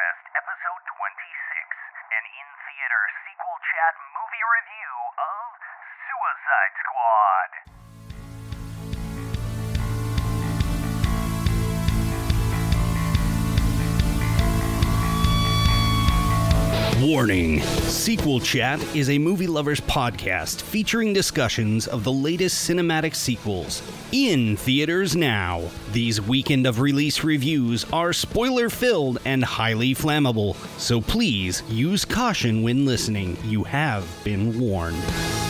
Quest, Episode 26, an in theater sequel chat movie review of Suicide Squad. Warning Sequel Chat is a movie lovers podcast featuring discussions of the latest cinematic sequels. In theaters now. These weekend of release reviews are spoiler filled and highly flammable, so please use caution when listening. You have been warned.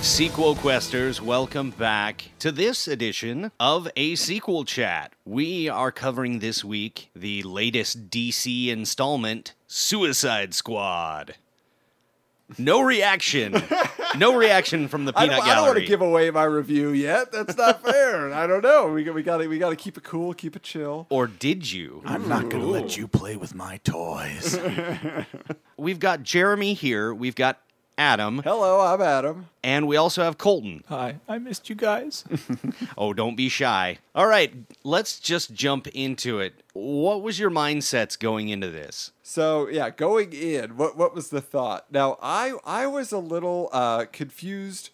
Sequel Questers, welcome back to this edition of a sequel chat. We are covering this week the latest DC installment, Suicide Squad. No reaction. no reaction from the peanut don't, I don't want to give away my review yet. That's not fair. I don't know. We got we got to we got to keep it cool, keep it chill. or did you? I'm not going to let you play with my toys. We've got Jeremy here. We've got Adam, Hello, I'm Adam. and we also have Colton. Hi, I missed you guys. Oh, don't be shy. All right, let's just jump into it. What was your mindsets going into this? So yeah, going in, what what was the thought? Now I I was a little uh, confused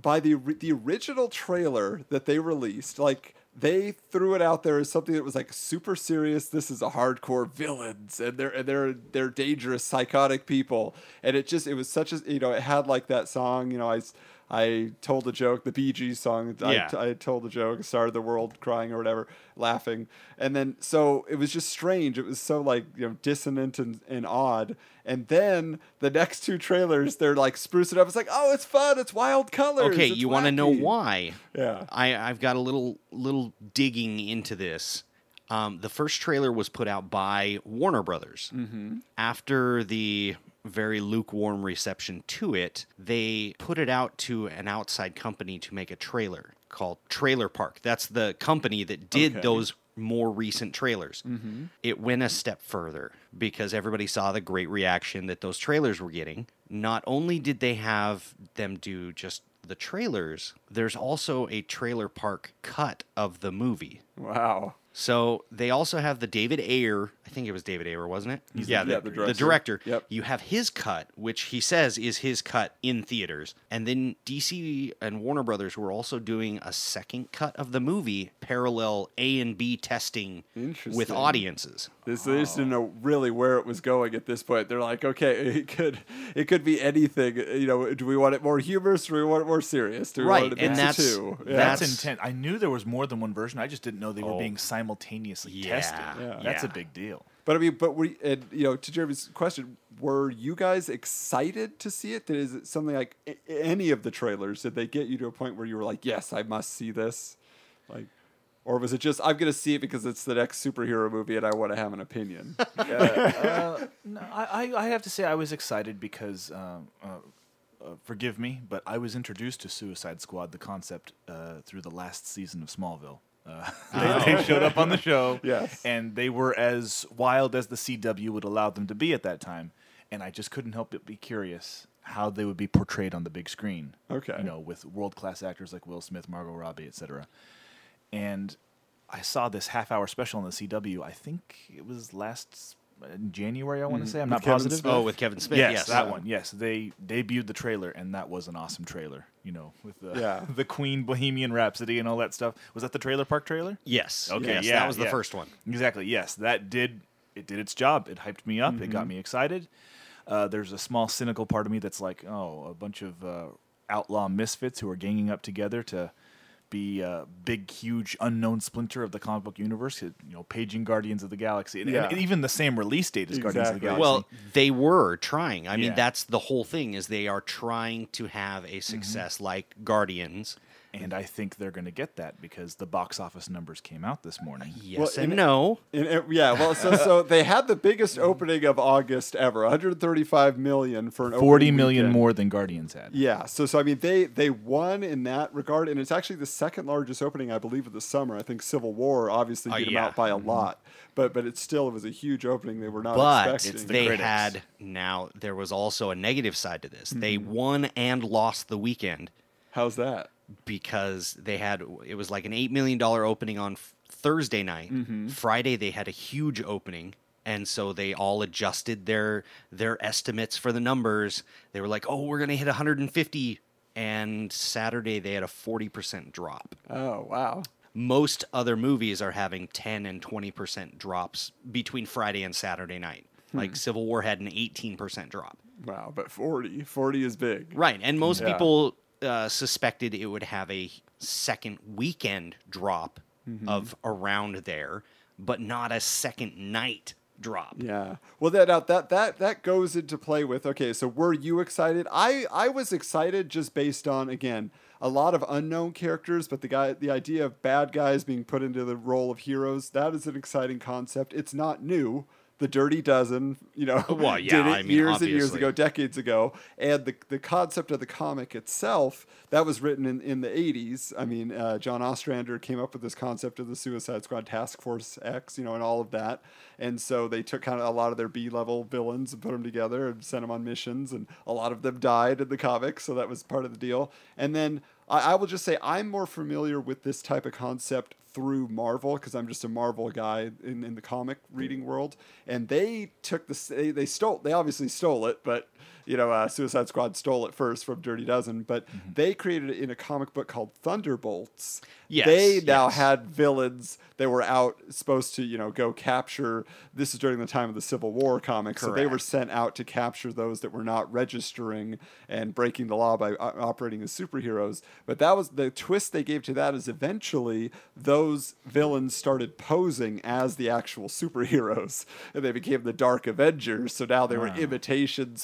by the the original trailer that they released. Like they threw it out there as something that was like super serious. This is a hardcore villains, and they're and they're they're dangerous, psychotic people. And it just it was such a you know it had like that song. You know I. I told a joke, the Bee Gees song. Yeah. I, I told a joke, started the world crying or whatever, laughing, and then so it was just strange. It was so like you know dissonant and, and odd. And then the next two trailers, they're like spruce it up. It's like, oh, it's fun. It's wild colors. Okay, it's you want to know why? Yeah. I, I've got a little little digging into this. Um, the first trailer was put out by Warner Brothers. Mm-hmm. After the very lukewarm reception to it, they put it out to an outside company to make a trailer called Trailer Park. That's the company that did Okay. those more recent trailers. Mm-hmm. It went a step further because everybody saw the great reaction that those trailers were getting. Not only did they have them do just the trailers, there's also a trailer park cut of the movie. Wow. So they also have the David Ayer. I think it was David Ayer, wasn't it? yeah, the- yeah, the, the the director. director. Yep. You have his cut, which he says is his cut in theaters, and then DC and Warner Brothers were also doing a second cut of the movie, parallel A and B testing with audiences. This they just didn't know oh. really where it was going at this point. They're like, okay, it could it could be anything. You know, do we want it more humorous? Do we want it more serious? Do we Right, want it to and that's- the two? Yeah. That's, That's- intent. I knew there was more than one version. I just didn't know they were Oh. being simultaneously Yeah, tested. yeah. That's a big deal. But I mean, but we, and you know, to Jeremy's question, were you guys excited to see it? Did is it something like a- any of the trailers? Did they get you to a point where you were like, yes, I must see this, like, or was it just I'm gonna see it because it's the next superhero movie and I want to have an opinion? Uh, no, I, I I have to say I was excited because, um, uh, uh, forgive me, but I was introduced to Suicide Squad, the concept, uh, through the last season of Smallville. Uh, they, they showed up on the show, Yes. and they were as wild as the CW would allow them to be at that time, and I just couldn't help but be curious how they would be portrayed on the big screen. Okay. you know, with world class actors like Will Smith, Margot Robbie, etc. And I saw this half hour special on the CW. I think it was last January. I want to say. I'm not Kevin positive. Smith? Oh, with Kevin Smith. Yes, yes. that one. Yes, they debuted the trailer, and that was an awesome trailer. You know, with the Yeah. the Queen Bohemian Rhapsody and all that stuff. Was that the Trailer Park trailer? Yes. Okay, Yes, yeah, that was the first one. Exactly. Yes, that did it. Did its job. It hyped me up. It Mm-hmm. got me excited. Uh, there's a small cynical part of me that's like, oh, a bunch of uh, outlaw misfits who are ganging up together to be a big, huge, unknown splinter of the comic book universe. You know, paging Guardians of the Galaxy, and, Yeah. and even the same release date as Guardians of the Galaxy. Well, they were trying. I mean, Yeah. that's the whole thing is they are trying to have a success mm-hmm. like Guardians. And I think they're going to get that because the box office numbers came out this morning. Yes Well, and in- no. And it- yeah, well, so so they had the biggest opening of August ever, 135 million for an Forty opening million weekend. more than Guardians had. Yeah, so so I mean they they won in that regard, and it's actually the second largest opening I believe of the summer. I think Civil War obviously Oh, beat them yeah. out by a lot, but but it still it was a huge opening they were not But expecting. the they critics. had now there was also a negative side to this. They Mm-hmm. won and lost the weekend How's that? Because they had it was like an eight million dollar opening on Thursday night. Mm-hmm. Friday they had a huge opening, and so they all adjusted their their estimates for the numbers. They were like, "Oh, we're gonna hit 150," and Saturday they had a 40% drop. Oh wow. Most other movies are having 10 and 20% drops between Friday and Saturday night. Hmm. Like Civil War had an 18% drop. Wow, but 40. 40 is big. Right, and most Yeah. people uh, suspected it would have a second weekend drop Mm-hmm. of around there, but not a second night drop. Yeah. Well, that that that that that goes into play with. Okay, so were you excited? I I was excited just based on again a lot of unknown characters, but the guy the idea of bad guys being put into the role of heroes that is an exciting concept. It's not new. The Dirty Dozen, you know, Well, yeah, did it I mean, years and years ago, decades ago, and the the concept of the comic itself that was written in, in the 80s. I mean, uh, John Ostrander came up with this concept of the Suicide Squad Task Force X, you know, and all of that. And so they took kind of a lot of their B level villains and put them together and sent them on missions, and a lot of them died in the comics, so that was part of the deal. And then I, I will just say I'm more familiar with this type of concept through Marvel because I'm just a Marvel guy in, in the comic reading world, and they took the they, they stole they obviously stole it, but you know uh, Suicide Squad stole it first from Dirty Dozen, but they created it in a comic book called Thunderbolts. Yes, they now yes. had villains that were out supposed to you know go capture. This is during the time of the Civil War comics, so they were sent out to capture those that were not registering and breaking the law by uh, operating as superheroes. But that was the twist they gave to that is eventually those villains started posing as the actual superheroes and they became the Dark Avengers. So now they were imitation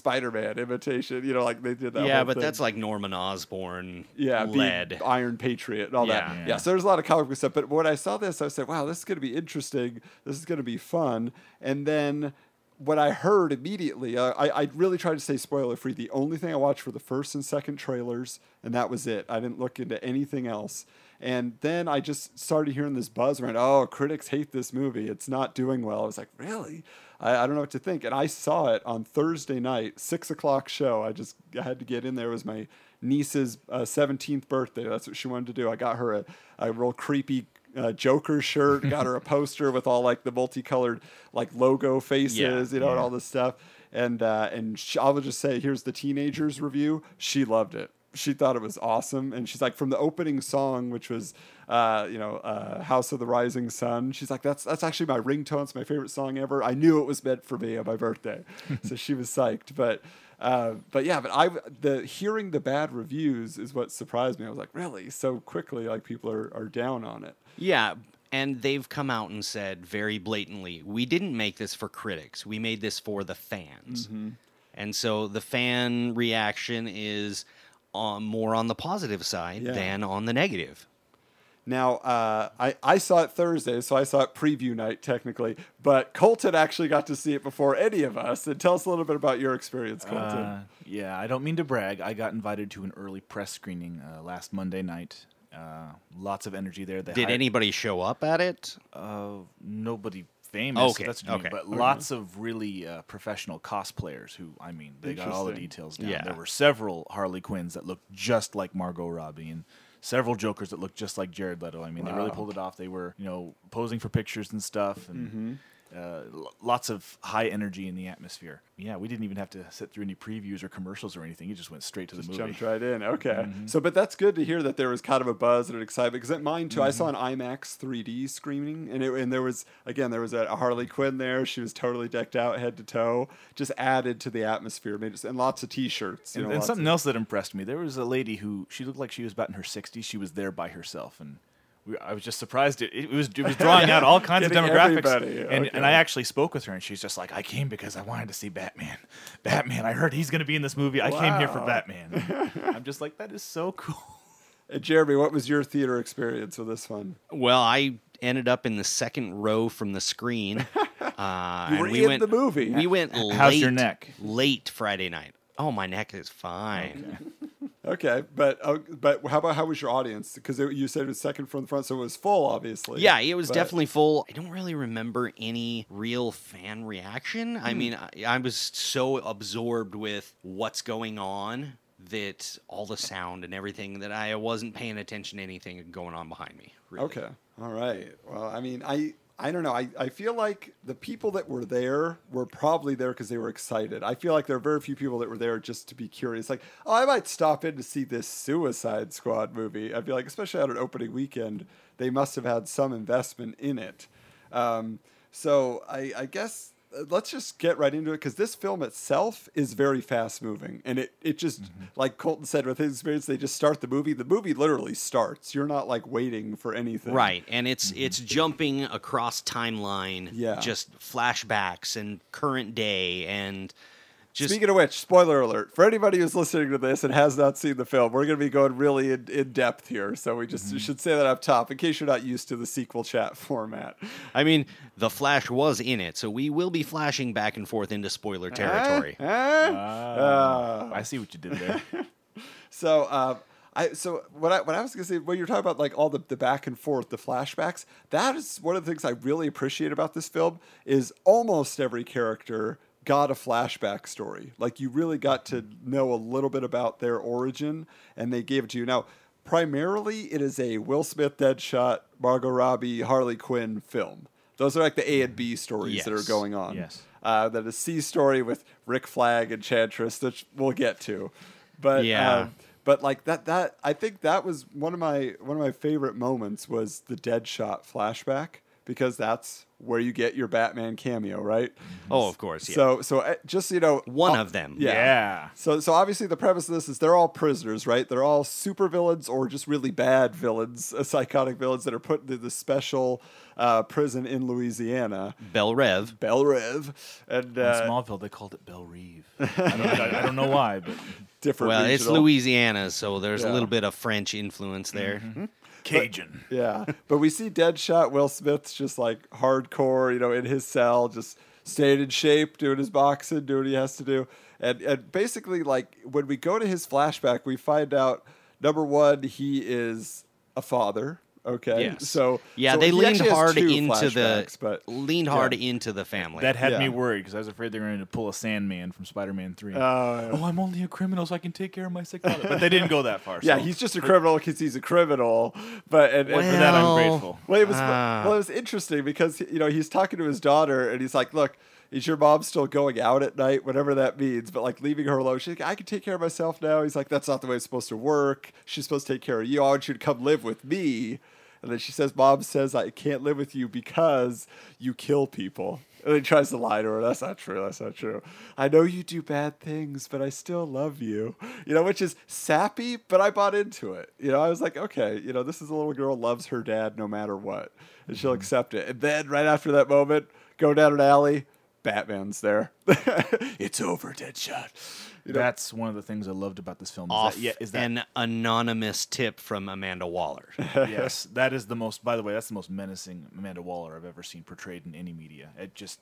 Spider-Man, imitation, you know, like they did that. yeah, but thing. that's like Norman Osborn yeah, led. Iron Patriot and all that. Yeah. Yeah. so there's a lot of comic book stuff. But when I saw this, I said, "Wow, this is going to be interesting. This is going to be fun." And then what I heard immediately, uh, I I really tried to stay spoiler free. The only thing I watched were the first and second trailers, and that was it. I didn't look into anything else. And then I just started hearing this buzz around. Oh, critics hate this movie. It's not doing well. I was like, really? I, I don't know what to think. And I saw it on Thursday night, six o'clock show. I just I had to get in there. It was my niece's uh, 17th birthday. That's what she wanted to do. I got her a, a real creepy uh, Joker shirt, got her a poster with all like the multicolored like logo faces, Yeah, you know, and all this stuff. And uh, and sh I will just say, here's the teenagers review. She loved it. She thought it was awesome, and she's like, from the opening song, which was, uh, you know, uh, "House of the Rising Sun." She's like, that's that's actually my ringtone. It's my favorite song ever. I knew it was meant for me on my birthday, so she was psyched. But uh, but yeah, but I the hearing the bad reviews is what surprised me. I was like, really, so quickly, like people are are down on it. Yeah, and they've come out and said very blatantly, we didn't make this for critics. We made this for the fans. Mm-hmm. And so the fan reaction is on, more on the positive side Yeah. than on the negative. Now, uh, I, I saw it Thursday, so I saw it preview night technically, but Colton actually got to see it before any of us. And tell us a little bit about your experience, Colton. Uh, yeah, I don't mean to brag. I got invited to an early press screening uh, last Monday night. Uh, lots of energy there. They Did hired- anybody show up at it? Uh, nobody famous. Okay, that's what you mean, okay. But lots of really uh, professional cosplayers who, I mean, they got all the details down. Yeah. There were several Harley Quinns that looked just like Margot Robbie and several Jokers that looked just like Jared Leto. I mean, they really pulled it off. They were, you know, posing for pictures and stuff and Mm-hmm. Uh, lots of high energy in the atmosphere. Yeah, we didn't even have to sit through any previews or commercials or anything. You just went straight to Just the movie. jumped right in. Okay. Mm-hmm. So, but that's good to hear that there was kind of a buzz and an excitement because at mine too, I saw Mm-hmm. an IMAX 3D screening, and it, and there was again there was a Harley Quinn there. She was totally decked out head to toe, just added to the atmosphere. Made it, and lots of T-shirts. You And, know, and something of- else that impressed me, there was a lady who she looked like she was about in her 60s. She was there by herself, and we, I was just surprised. It, it was it was drawing out all kinds of Getting demographics. everybody, And, and. I actually spoke with her, and she's just like, "I came because I wanted to see Batman. Batman. I heard he's going to be in this movie. I came here for Batman." I'm just like, that is so cool. Uh, Jeremy, what was your theater experience with this one? Well, I ended up in the second row from the screen. Uh, You and were we in went, the movie. We went late. How's your neck? Late Friday night. Oh, my neck is fine. Okay, but uh, but how about how was your audience? Because you said it was second from the front, so it was full, obviously. Yeah, it was But- definitely full. I don't really remember any real fan reaction. Hmm. I mean, I, I was so absorbed with what's going on that all the sound and everything that I wasn't paying attention to anything going on behind me. Really. Okay. All right. Well, I mean, I I don't know. I, I feel like the people that were there were probably there because they were excited. I feel like there are very few people that were there just to be curious. Like, oh, I might stop in to see this Suicide Squad movie. I feel like, especially on an opening weekend, they must have had some investment in it. Um, so I, I guess let's just get right into it because this film itself is very fast moving and it, it just mm-hmm. like colton said with his experience they just start the movie. The movie literally starts. You're not like waiting for anything. Right, and it's mm-hmm. it's jumping across timeline, Yeah. just flashbacks and current day and just Speaking of which, spoiler alert for anybody who's listening to this and has not seen the film, we're going to be going really in, in depth here. So we just should say that up top in case you're not used to the sequel chat format. I mean, the Flash was in it, so we will be flashing back and forth into spoiler territory. Eh? Eh? Ah, I see what you did there. So, uh, I so what I what I was gonna say when you're talking about like all the, the back and forth, the flashbacks, that is one of the things I really appreciate about this film is almost every character got a flashback story. Like you really got to know a little bit about their origin, and they gave it to you. Now, primarily, it is a Will Smith, Deadshot, Margot Robbie, Harley Quinn film. Those are like the A and B stories that are going on. Yes. Uh, then a C story with Rick Flag and Chantress, which we'll get to. But Yeah. uh, but like that that I think that was one of my one of my favorite moments was the Deadshot flashback because that's where you get your Batman cameo, right? Oh, of course, yeah. So so uh, just so you know, One uh, of them. Yeah. Yeah. So so obviously the premise of this is they're all prisoners, right? They're all super villains or just really bad villains, uh, psychotic villains that are put into the special uh, prison in Louisiana, Bell Rev. Belle Rive, and In uh, Smallville, they called it Belle Reeve. I don't, I, I don't know why, but different. Well, it's. Louisiana, so there's Yeah. a little bit of French influence there. Cajun. Yeah, but we see Deadshot. Will Smith's just like hardcore, you know, in his cell, just staying in shape, doing his boxing, doing what he has to do, and and basically like when we go to his flashback, we find out number one he is a father. Okay, Yes. so yeah, so they leaned hard into the but leaned yeah. hard into the family. That had Yeah. me worried because I was afraid they were going to pull a Sandman from Spider-Man Three. Oh, oh, I'm only a criminal, so I can take care of my sick father. But they didn't go that far. yeah, so he's just a criminal because he's a criminal. But and, and for that I'm grateful. Well, it was Ah. well, it was interesting because you know he's talking to his daughter and he's like, "Look, is your mom still going out at night, whatever that means?" But like leaving her alone, she's like, "I can take care of myself now." He's like, "That's not the way it's supposed to work. She's supposed to take care of you. I want you to come live with me." And then she says, "Mom says I can't live with you because you kill people." And then he tries to lie to her. That's not true. That's not true. I know you do bad things, but I still love you. You know, which is sappy, but I bought into it. You know, I was like, okay, you know, this is a little girl loves her dad no matter what, and she'll mm-hmm. accept it. And then right after that moment, go down an alley, Batman's there. it's over, Deadshot. You know, That's one of the things I loved about this film. Is off that, yeah, is that an anonymous tip from Amanda Waller. yes, that is the most. By the way, that's the most menacing Amanda Waller I've ever seen portrayed in any media. It just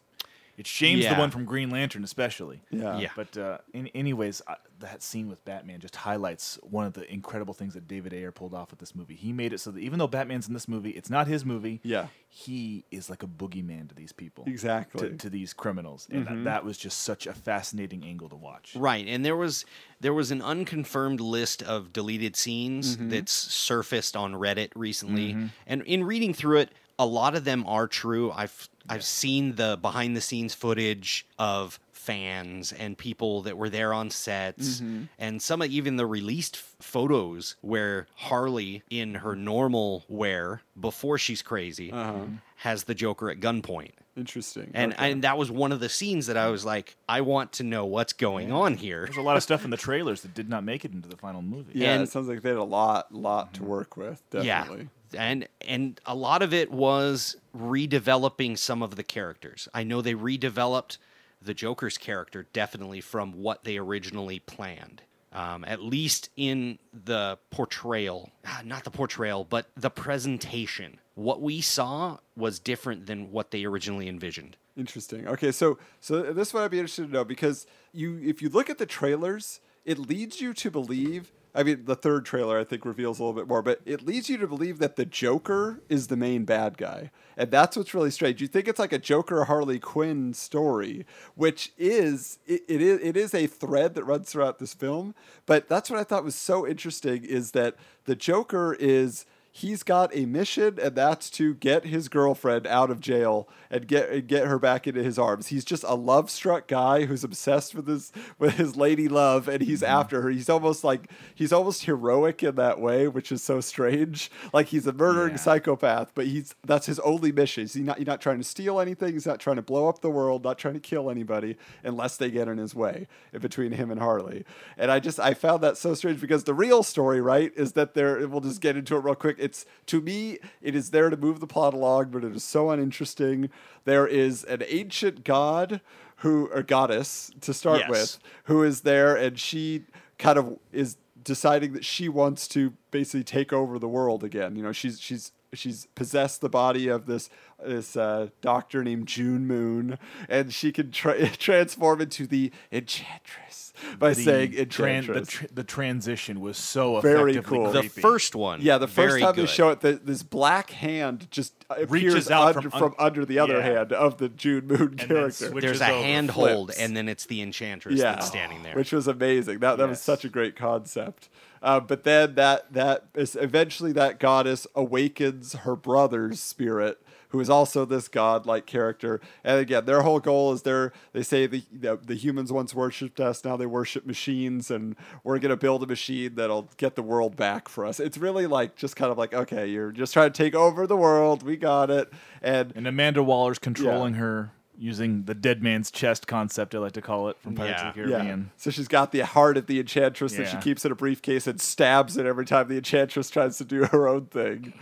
it shames Yeah. the one from Green Lantern, especially. Yeah. Yeah. But uh, in, anyways, uh, that scene with Batman just highlights one of the incredible things that David Ayer pulled off with this movie. He made it so that even though Batman's in this movie, it's not his movie. Yeah. he is like a boogeyman to these people. Exactly. To, to these criminals, and that, that was just such a fascinating angle to watch. Right, and there was there was an unconfirmed list of deleted scenes Mm-hmm. that's surfaced on Reddit recently, and in reading through it, a lot of them are true. I've I've seen the behind the scenes footage of fans and people that were there on sets, Mm-hmm. and some of even the released f- photos where Harley in her normal wear before she's crazy Uh-huh. has the Joker at gunpoint. Interesting. And, Okay. and that was one of the scenes that I was like, I want to know what's going on here. There's a lot of stuff in the trailers that did not make it into the final movie. yeah, and- it sounds like they had a lot, lot to work with. Definitely. Yeah. And and a lot of it was redeveloping some of the characters. I know they redeveloped the Joker's character definitely from what they originally planned. Um, at least in the portrayal, ah, not the portrayal, but the presentation. What we saw was different than what they originally envisioned. Interesting. Okay, so so this is what I'd be interested to know because you, if you look at the trailers, it leads you to believe I mean, the third trailer I think reveals a little bit more, but it leads you to believe that the Joker is the main bad guy, and that's what's really strange. You think it's like a Joker Harley Quinn story, which is it, it is it is a thread that runs throughout this film. But that's what I thought was so interesting is that the Joker is he's got a mission and that's to get his girlfriend out of jail and get and get her back into his arms. He's just a love-struck guy who's obsessed with his with his lady love and he's mm-hmm. after her. He's almost like he's almost heroic in that way, which is so strange. Like he's a murdering Yeah. psychopath, but he's that's his only mission. He's not he's not trying to steal anything, he's not trying to blow up the world, not trying to kill anybody unless they get in his way in between him and Harley. And I just I found that so strange because the real story, right, is that there we'll just get into it real quick. It's to me, it is there to move the plot along, but it is so uninteresting. There is an ancient god who or goddess to start Yes. with, who is there and she kind of is deciding that she wants to basically take over the world again. You know, she's she's she's possessed the body of this this uh, doctor named June Moon, and she can tra- transform into the Enchantress by The saying tran- Enchantress. the, tr- the transition was so Very effectively cool. The first one. yeah, the first very time they show it, the, this black hand just appears Reaches out under, from from, under the other Yeah. hand of the June Moon then character. There's a handhold, and then it's the enchantress yeah, that's standing there. which was amazing. That that was such a great concept. Uh, but then that that is eventually that goddess awakens her brother's spirit, who is also this godlike character. And again, their whole goal is they're they say the the, the humans once worshipped us, now they worship machines, and we're gonna build a machine that'll get the world back for us. It's really like just kind of like okay, you're just trying to take over the world. We got it, and And Amanda Waller's controlling her using the dead man's chest concept, I like to call it, from Pirates of the Yeah. Yeah. Caribbean. So she's got the heart of the enchantress that she Yeah. keeps in a briefcase and stabs it every time the enchantress tries to do her own thing.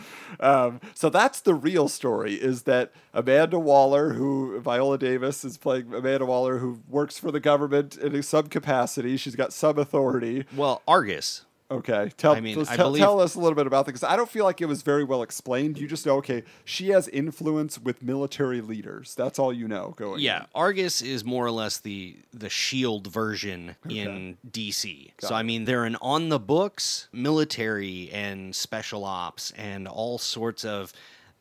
Um, so that's the real story: is that Amanda Waller, who Viola Davis is playing Amanda Waller, who works for the government in some capacity. She's got some authority. well, Argus. Okay, tell, I mean, tell, believe- tell us a little bit about that because I don't feel like it was very well explained. You just know, okay, she has influence with military leaders. That's all you know going. Yeah, in. Argus is more or less the the Shield version in DC. so I mean, they're an on the books military and special ops and all sorts of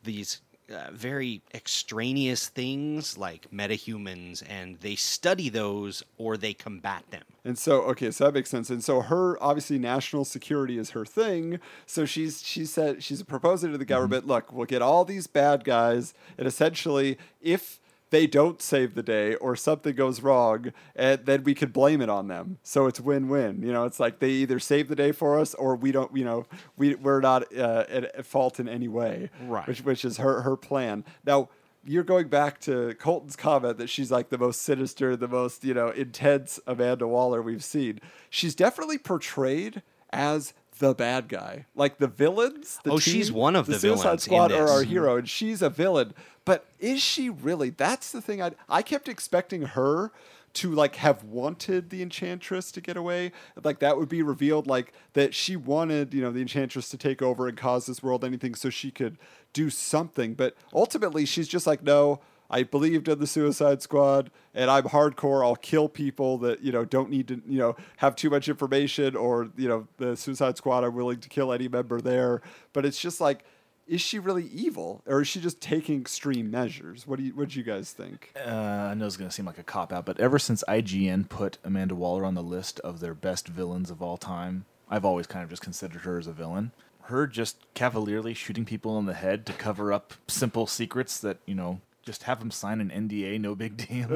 these uh, very extraneous things like metahumans, and they study those or they combat them. And so, okay, so that makes sense. And so, her obviously national security is her thing. So she's she said she's proposing to the government, look, we'll get all these bad guys, and essentially, if they don't save the day or something goes wrong, and then we could blame it on them. So it's win-win. You know, it's like they either save the day for us or we don't. You know, we we're not uh, at, at fault in any way. Right. Which which is her her plan. Now you're going back to Colton's comment that she's like the most sinister, the most, you know, intense Amanda Waller we've seen. She's definitely portrayed as the bad guy. Like the villains. The Oh, she's one of the Suicide villains in Squad are our hero, and she's a villain. But is she really? That's the thing. I I kept expecting her to like have wanted the enchantress to get away like that would be revealed like that she wanted you know the enchantress to take over and cause this world anything so she could do something but ultimately she's just like no I believed in the Suicide Squad, and I'm hardcore. I'll kill people that you know don't need to you know have too much information, or you know the Suicide Squad. I'm willing to kill any member there. But it's just like, is she really evil, or is she just taking extreme measures? What do you what do you guys think? Uh, I know it's to seem like a cop out, but ever since IGN put Amanda Waller on the list of their best villains of all time, I've always kind of just considered her as a villain. Her just cavalierly shooting people in the head to cover up simple secrets that, you know, just have them sign an NDA, no big deal.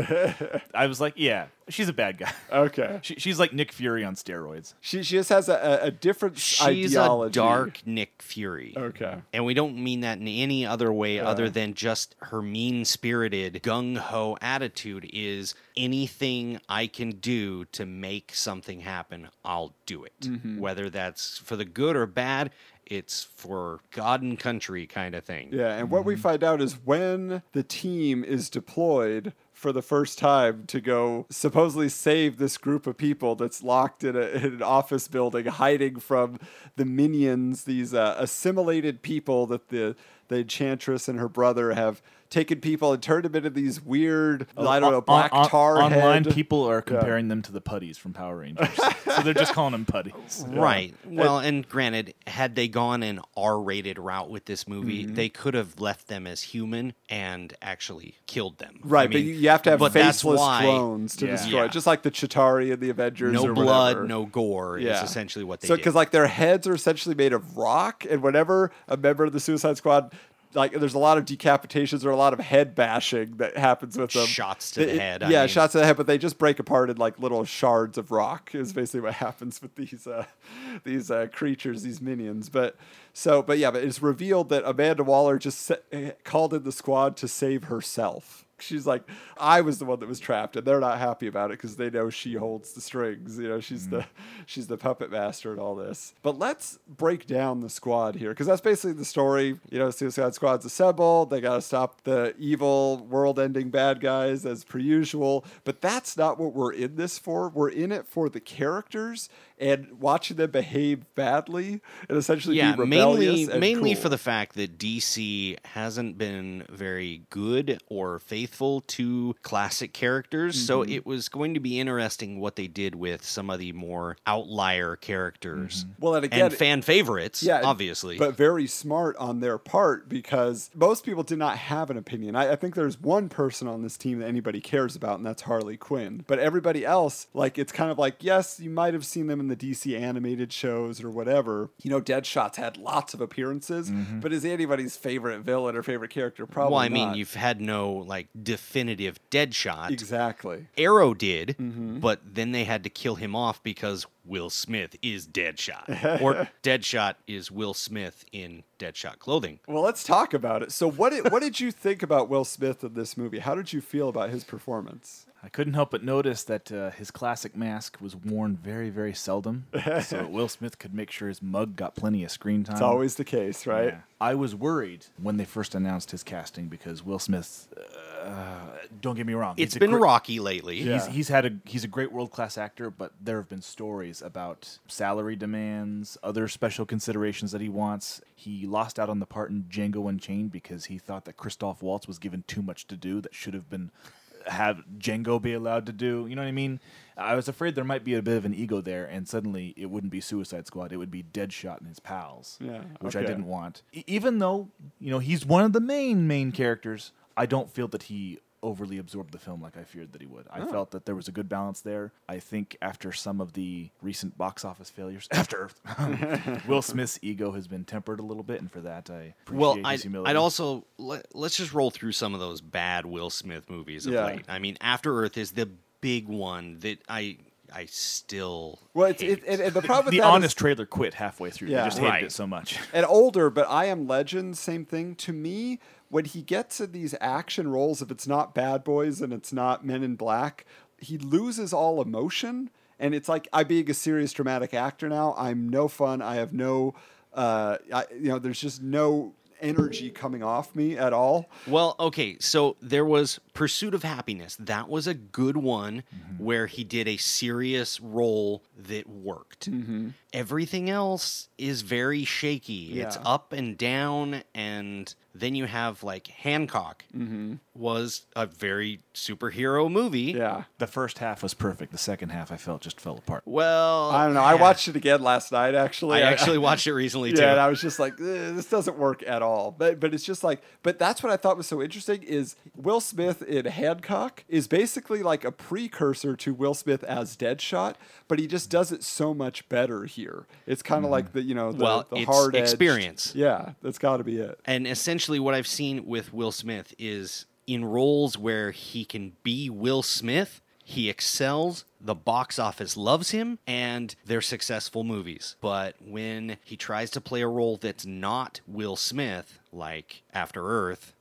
I was like, yeah, she's a bad guy. Okay, She, she's like Nick Fury on steroids. she she just has a, a, a different She's ideology. a dark Nick Fury. Okay. And we don't mean that in any other way other than just her mean spirited, gung ho attitude is anything I can do to make something happen, I'll do it. Mm-hmm. Whether that's for the good or bad, it's for God and country kind of thing. Yeah, and what we find out is when the team is deployed for the first time to go supposedly save this group of people that's locked in, a, in an office building, hiding from the minions, these uh, assimilated people that the the enchantress and her brother have taken people and turned them into these weird, I don't know, black on- tar Online head. people are comparing them to the putties from Power Rangers, so they're just calling them putties. Right. Well, and granted, had they gone an R-rated route with this movie, Mm-hmm. they could have left them as human and actually killed them. Right, but mean, you you have to have faceless why drones to Yeah. destroy, Yeah. just like the Chitauri and the Avengers. No or blood, whatever. no gore is essentially what they So, because like their heads are essentially made of rock, and whenever a member of the Suicide Squad, like there's a lot of decapitations or a lot of head bashing that happens with them. Shots to the It- head, I yeah, mean. shots to the head, but they just break apart in like little shards of rock. Is basically what happens with these uh, these uh, creatures, these minions. But so, but yeah, but it's revealed that Amanda Waller just called in the squad to save herself. She's like, I was the one that was trapped, and they're not happy about it because they know she holds the strings. You know, she's the mm. she's the puppet master and all this. But let's break down the squad here because that's basically the story. You know, Suicide Squad's assembled. They got to stop the evil, world-ending bad guys as per usual. But that's not what we're in this for. We're in it for the characters and watching them behave badly and essentially yeah, be rebellious mainly mainly cool. for the fact that DC hasn't been very good or faithful to classic characters. So Mm-hmm. it was going to be interesting what they did with some of the more outlier characters. Well, and again, and fan favorites, Yeah, obviously. but very smart on their part because most people did not have an opinion. I, I think there's one person on this team that anybody cares about, and that's Harley Quinn. But everybody else, like, it's kind of like, yes, you might have seen them in the DC animated shows or whatever. You know, Deadshot's had lots of appearances, but is anybody's favorite villain or favorite character? Probably. well, I mean, not. you've had no like definitive Deadshot. exactly. Arrow did, Mm-hmm. but then they had to kill him off because Will Smith is Deadshot, or Deadshot is Will Smith in Deadshot clothing. Well, let's talk about it. So, what did, what did you think about Will Smith in this movie? How did you feel about his performance? I couldn't help but notice that uh, his classic mask was worn very, very seldom, so Will Smith could make sure his mug got plenty of screen time. It's always the case, right? Yeah. I was worried when they first announced his casting because Will Smith. Uh, don't get me wrong. it's been gre- rocky lately. Yeah. He's, he's had a he's a great world class actor, but there have been stories about salary demands, other special considerations that he wants. He lost out on the part in Django Unchained because he thought that Christoph Waltz was given too much to do that should have been have Django be allowed to do. You know what I mean? I was afraid there might be a bit of an ego there, and suddenly it wouldn't be Suicide Squad; it would be Deadshot and his pals. Yeah, which I didn't want. E- even though you know he's one of the main main characters, I don't feel that he overly absorbed the film like I feared that he would. I Oh. felt that there was a good balance there. I think after some of the recent box office failures, after Earth, um, Will Smith's ego has been tempered a little bit, and for that I appreciate Well, his I'd, humility. I'd also let, let's just roll through some of those bad Will Smith movies of Yeah. late. I mean, After Earth is the big one that I I still Well, it's, hate. it, and, and the problem with the that is- honest trailer quit halfway through. Yeah. they just hated Right. it so much. and older, but I am Legend, same thing. To me, when he gets in these action roles, if it's not Bad Boys and it's not Men in Black, he loses all emotion. And it's like I'm being a serious dramatic actor now, I'm no fun. I have no, uh, I, you know, there's just no energy coming off me at all. Well, okay, so there was Pursuit of Happyness. That was a good one Mm-hmm. where he did a serious role that worked. Mm-hmm. Everything else is very shaky. It's up and down, and then you have like Hancock was a very superhero movie. Mm-hmm. Yeah. The first half was perfect. The second half I felt just fell apart. Well, I don't know. I watched it again last night, actually. I actually watched it recently too. And I was just like, "Eh, this doesn't work at all. But but it's just like, but that's what I thought was so interesting is Will Smith in Hancock is basically like a precursor to Will Smith as Deadshot, but he just does it so much better here. It's kind of like the you know the, Mm-hmm. Well, the hard experience. Yeah, that's got to be it. And essentially, what I've seen with Will Smith is in roles where he can be Will Smith, he excels. The box office loves him, and they're successful movies. But when he tries to play a role that's not Will Smith, like After Earth,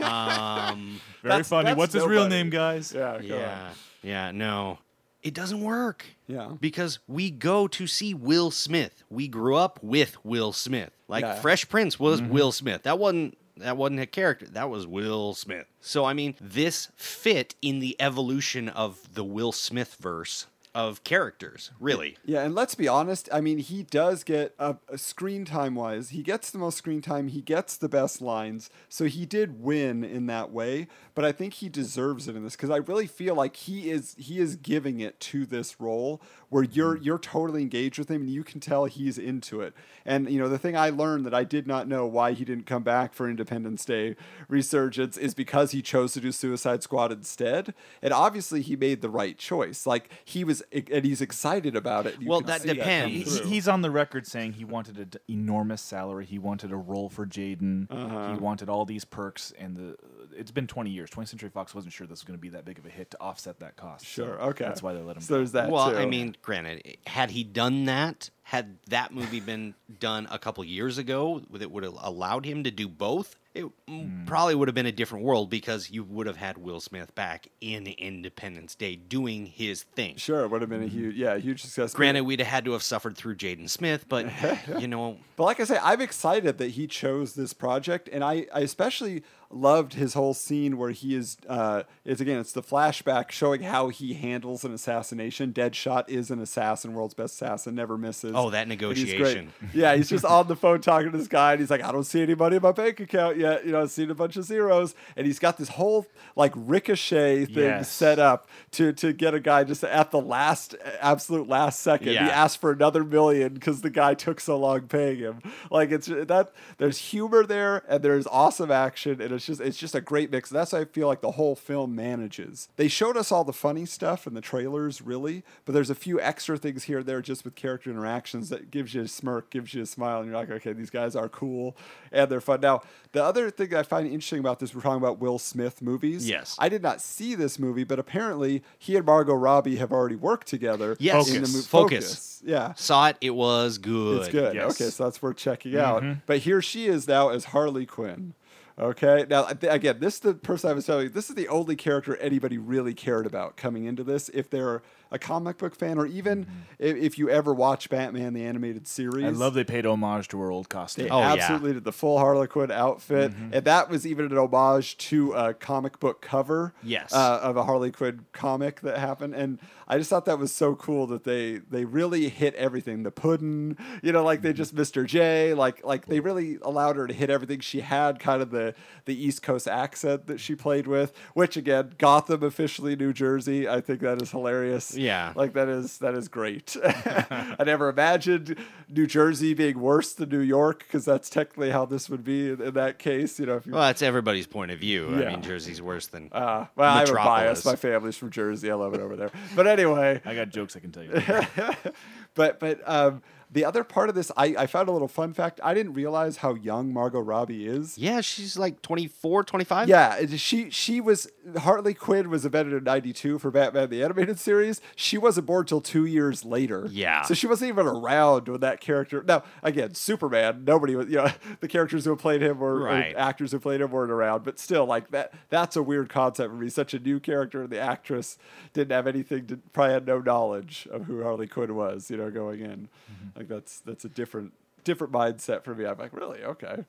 um, Very That's- funny. that's What's his real nobody. name, guys? Yeah, go on. yeah, yeah, no, it doesn't work. Yeah. because we go to see Will Smith. We grew up with Will Smith. Like Yeah. Fresh Prince was Will Smith. That wasn't that wasn't a character. That was Will Smith. So I mean, this fit in the evolution of the Will Smith verse of characters, really. Yeah, and let's be honest. I mean, he does get a, a screen time wise. He gets the most screen time. He gets the best lines. So he did win in that way. But I think he deserves it in this because I really feel like he is he is giving it to this role where you're you're totally engaged with him and you can tell he's into it. And you know, the thing I learned that I did not know why he didn't come back for Independence Day resurgence is because he chose to do Suicide Squad instead. And obviously, he made the right choice. Like he was, and he's excited about it. You Well, that depends. He- through. he's on the record saying he wanted an enormous salary. He wanted a role for Jaden. Uh-huh. He wanted all these perks, and the it's been 20 years. 20th Century Fox wasn't sure this was going to be that big of a hit to offset that cost. so Sure. Okay. That's why they let him. So go. there's that. well, too. I mean, granted, had he done that, had that movie been done a couple years ago that would have allowed him to do both, it mm, probably would have been a different world because you would have had Will Smith back in Independence Day doing his thing. sure, it would have been a huge, yeah, a huge success. Granted, we'd have had to have suffered through Jaden Smith, but you know, But like I say, I'm excited that he chose this project, and I, I especially loved his whole scene where he is. Uh, it's again, it's the flashback showing how he handles an assassination. Deadshot is an assassin, world's best assassin, never misses. Oh, that And he's negotiation. Yeah, he's just on the phone talking to this guy, and he's like, "I don't see any money in my bank account yet. You know, I've seen a bunch of zeros." And he's got this whole like ricochet thing Yes. set up to to get a guy just at the last, absolute last second. He Yeah. asked for another million because the guy took so long paying him. Like it's that there's humor there and there's awesome action and it's just it's just a great mix. That's what I feel like the whole film manages. They showed us all the funny stuff in the trailers, really, but there's a few extra things here and there just with character interactions that gives you a smirk, gives you a smile, and you're like, okay, these guys are cool and they're fun. Now, the other thing I find interesting about this, we're talking about Will Smith movies. Yes. I did not see this movie, but apparently he and Margot Robbie have already worked together. Yes. in the Focus. mo- Focus. Yeah. saw it. It was good. It's good. Yes. Okay, so that's worth checking out. Mm-hmm. But here she is now as Harley Quinn. Okay, now again, this is the person I was telling you. This is the only character anybody really cared about coming into this. If they're a comic book fan, or even mm-hmm. if, if you ever watch Batman the animated series, I love they paid homage to her old costume. they Oh, yeah. absolutely did the full Harlequin outfit, mm-hmm. and that was even an homage to a comic book cover. Yes. uh, of a Harley Quinn comic that happened, and I just thought that was so cool that they they really hit everything. The pudding, you know, like they mm-hmm. just Mr. J, like like they really allowed her to hit everything. She had kind of the the East Coast accent that she played with, which again, Gotham officially New Jersey. I think that is hilarious. Yeah. like that is that is great. I never imagined New Jersey being worse than New York because that's technically how this would be in, in that case. You know, if you Well, that's everybody's point of view. I mean, Jersey's worse than. uh, well, I have a bias. My family's from Jersey. I love it over there. But anyway, I got jokes I can tell you. but but um, the other part of this, I, I found a little fun fact. I didn't realize how young Margot Robbie is. yeah, she's like 24, 25. Yeah, she she was Harley Quinn was invented in '92 for Batman the animated series. She wasn't born till two years later. Yeah. so she wasn't even around when that character. Now again, Superman. Nobody was. You know, the characters who played him were Right. actors who played him weren't around. But still, like that. That's a weird concept for me. Such a new character, and the actress didn't have anything to probably had no knowledge of who Harley Quinn was. You know, going in, mm-hmm. Like that's that's a different different mindset for me. I'm like, really okay.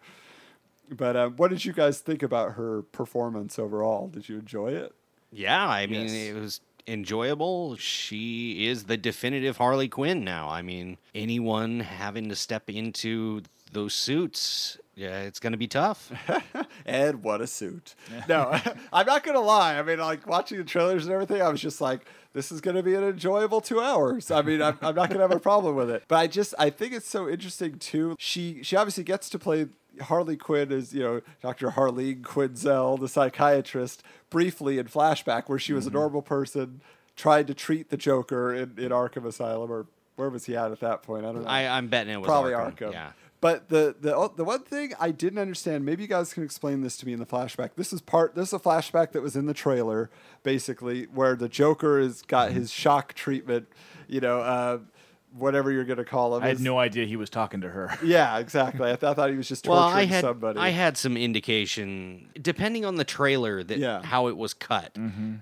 But um, what did you guys think about her performance overall? Did you enjoy it? Yeah, I mean, Yes. it was enjoyable. She is the definitive Harley Quinn now. I mean, anyone having to step into those suits, yeah, it's going to be tough. And what a suit! No, I'm not gonna lie. I mean, like watching the trailers and everything, I was just like, this is gonna be an enjoyable two hours. I mean, I'm, I'm not gonna have a problem with it. But I just, I think it's so interesting too. She, she obviously gets to play Harley Quinn as you know Dr. Harleen Quinzel, the psychiatrist, briefly in flashback, where she was a mm-hmm. normal person trying to treat the Joker in, in Arkham Asylum, or where was he at at that point? I don't know. I, I'm betting it was probably Arkham. Arkham. Yeah. But the the the one thing I didn't understand, maybe you guys can explain this to me in the flashback. This is part. This is a flashback that was in the trailer, basically, where the Joker has got his shock treatment. You know, uh, whatever you're gonna call him. I had no idea he was talking to her. Yeah, exactly. I, th- I thought he was just torturing Well, I had somebody. I had some indication, depending on the trailer, that Yeah. how it was cut.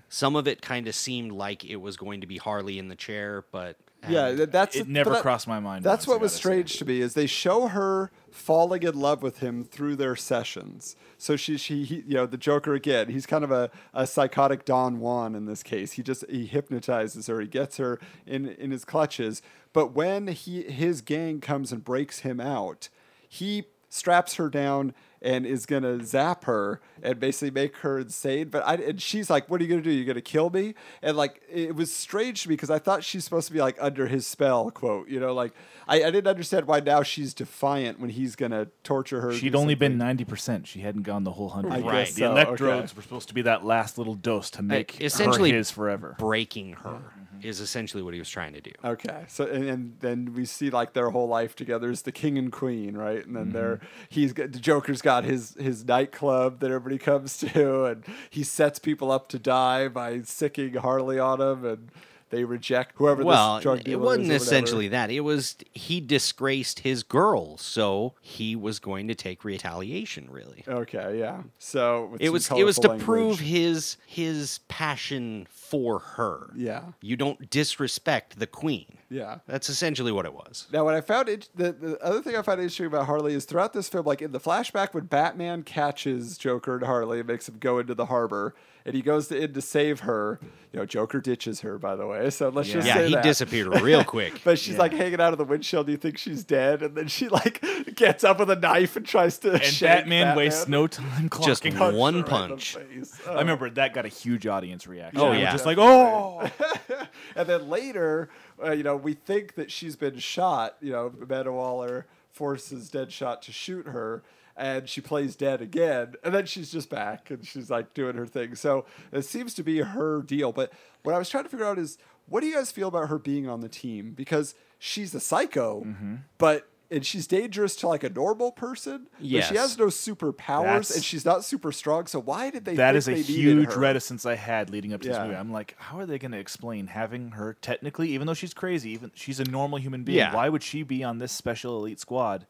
Some of it kind of seemed like it was going to be Harley in the chair, but Yeah, th- that's It never that- crossed my mind That's what was gotta say. strange to me is they show her falling in love with him through their sessions. So she, she, he, you know, the Joker again. He's kind of a, a psychotic Don Juan in this case. He just he hypnotizes her. He gets her in in his clutches. But when he his gang comes and breaks him out, he straps her down and is gonna zap her and basically make her insane. But I and she's like, "What are you gonna do? You're gonna kill me?" And like it was strange to me because I thought she's supposed to be like under his spell, quote. You know, like I, I didn't understand why now she's defiant when he's gonna torture her. She'd do only been ninety percent. She hadn't gone the whole hundred. I yet. guess The electrodes okay. were supposed to be that last little dose to make essentially her his forever. breaking her mm-hmm. is essentially what he was trying to do. Okay, so and, and then we see like their whole life together is the king and queen, right? And then mm-hmm. they're he's got the Joker's got his his nightclub that everybody comes to, and he sets people up to die by sicking Harley on them, and they reject whoever Well, this drug it dealer wasn't is or whatever. essentially that. It was he disgraced his girl, so he was going to take retaliation. Really, Okay, yeah. So it was it was to colorful prove his his passion for her. Yeah, You don't disrespect the queen. yeah. That's essentially what it was. Now, what I found it, the, the other thing I found interesting about Harley is throughout this film, like in the flashback when Batman catches Joker and Harley and makes him go into the harbor, and he goes to, in to save her. You know, Joker ditches her, by the way. So let's just Yeah, say he that. disappeared real quick. But she's like hanging out of the windshield. Do you think she's dead, and then she like gets up with a knife and tries to. And shank Batman, wastes no time clocking. Just. Punch one her right in punch. face. I remember that got a huge audience reaction. Oh, They yeah. just like oh. and then later, uh, you know, we think that she's been shot. You know, Amanda Waller forces Deadshot to shoot her, and she plays dead again. And then she's just back, and she's like doing her thing. So it seems to be her deal. But what I was trying to figure out is, what do you guys feel about her being on the team? Because she's a psycho, Mm-hmm. but. And she's dangerous to like a normal person. Yes. she has no superpowers, That's- and she's not super strong. So why did they? That is a huge reticence I had leading up to Yeah. this movie. I'm like, how are they going to explain having her technically, even though she's crazy, even she's a normal human being, Yeah. why would she be on this special elite squad?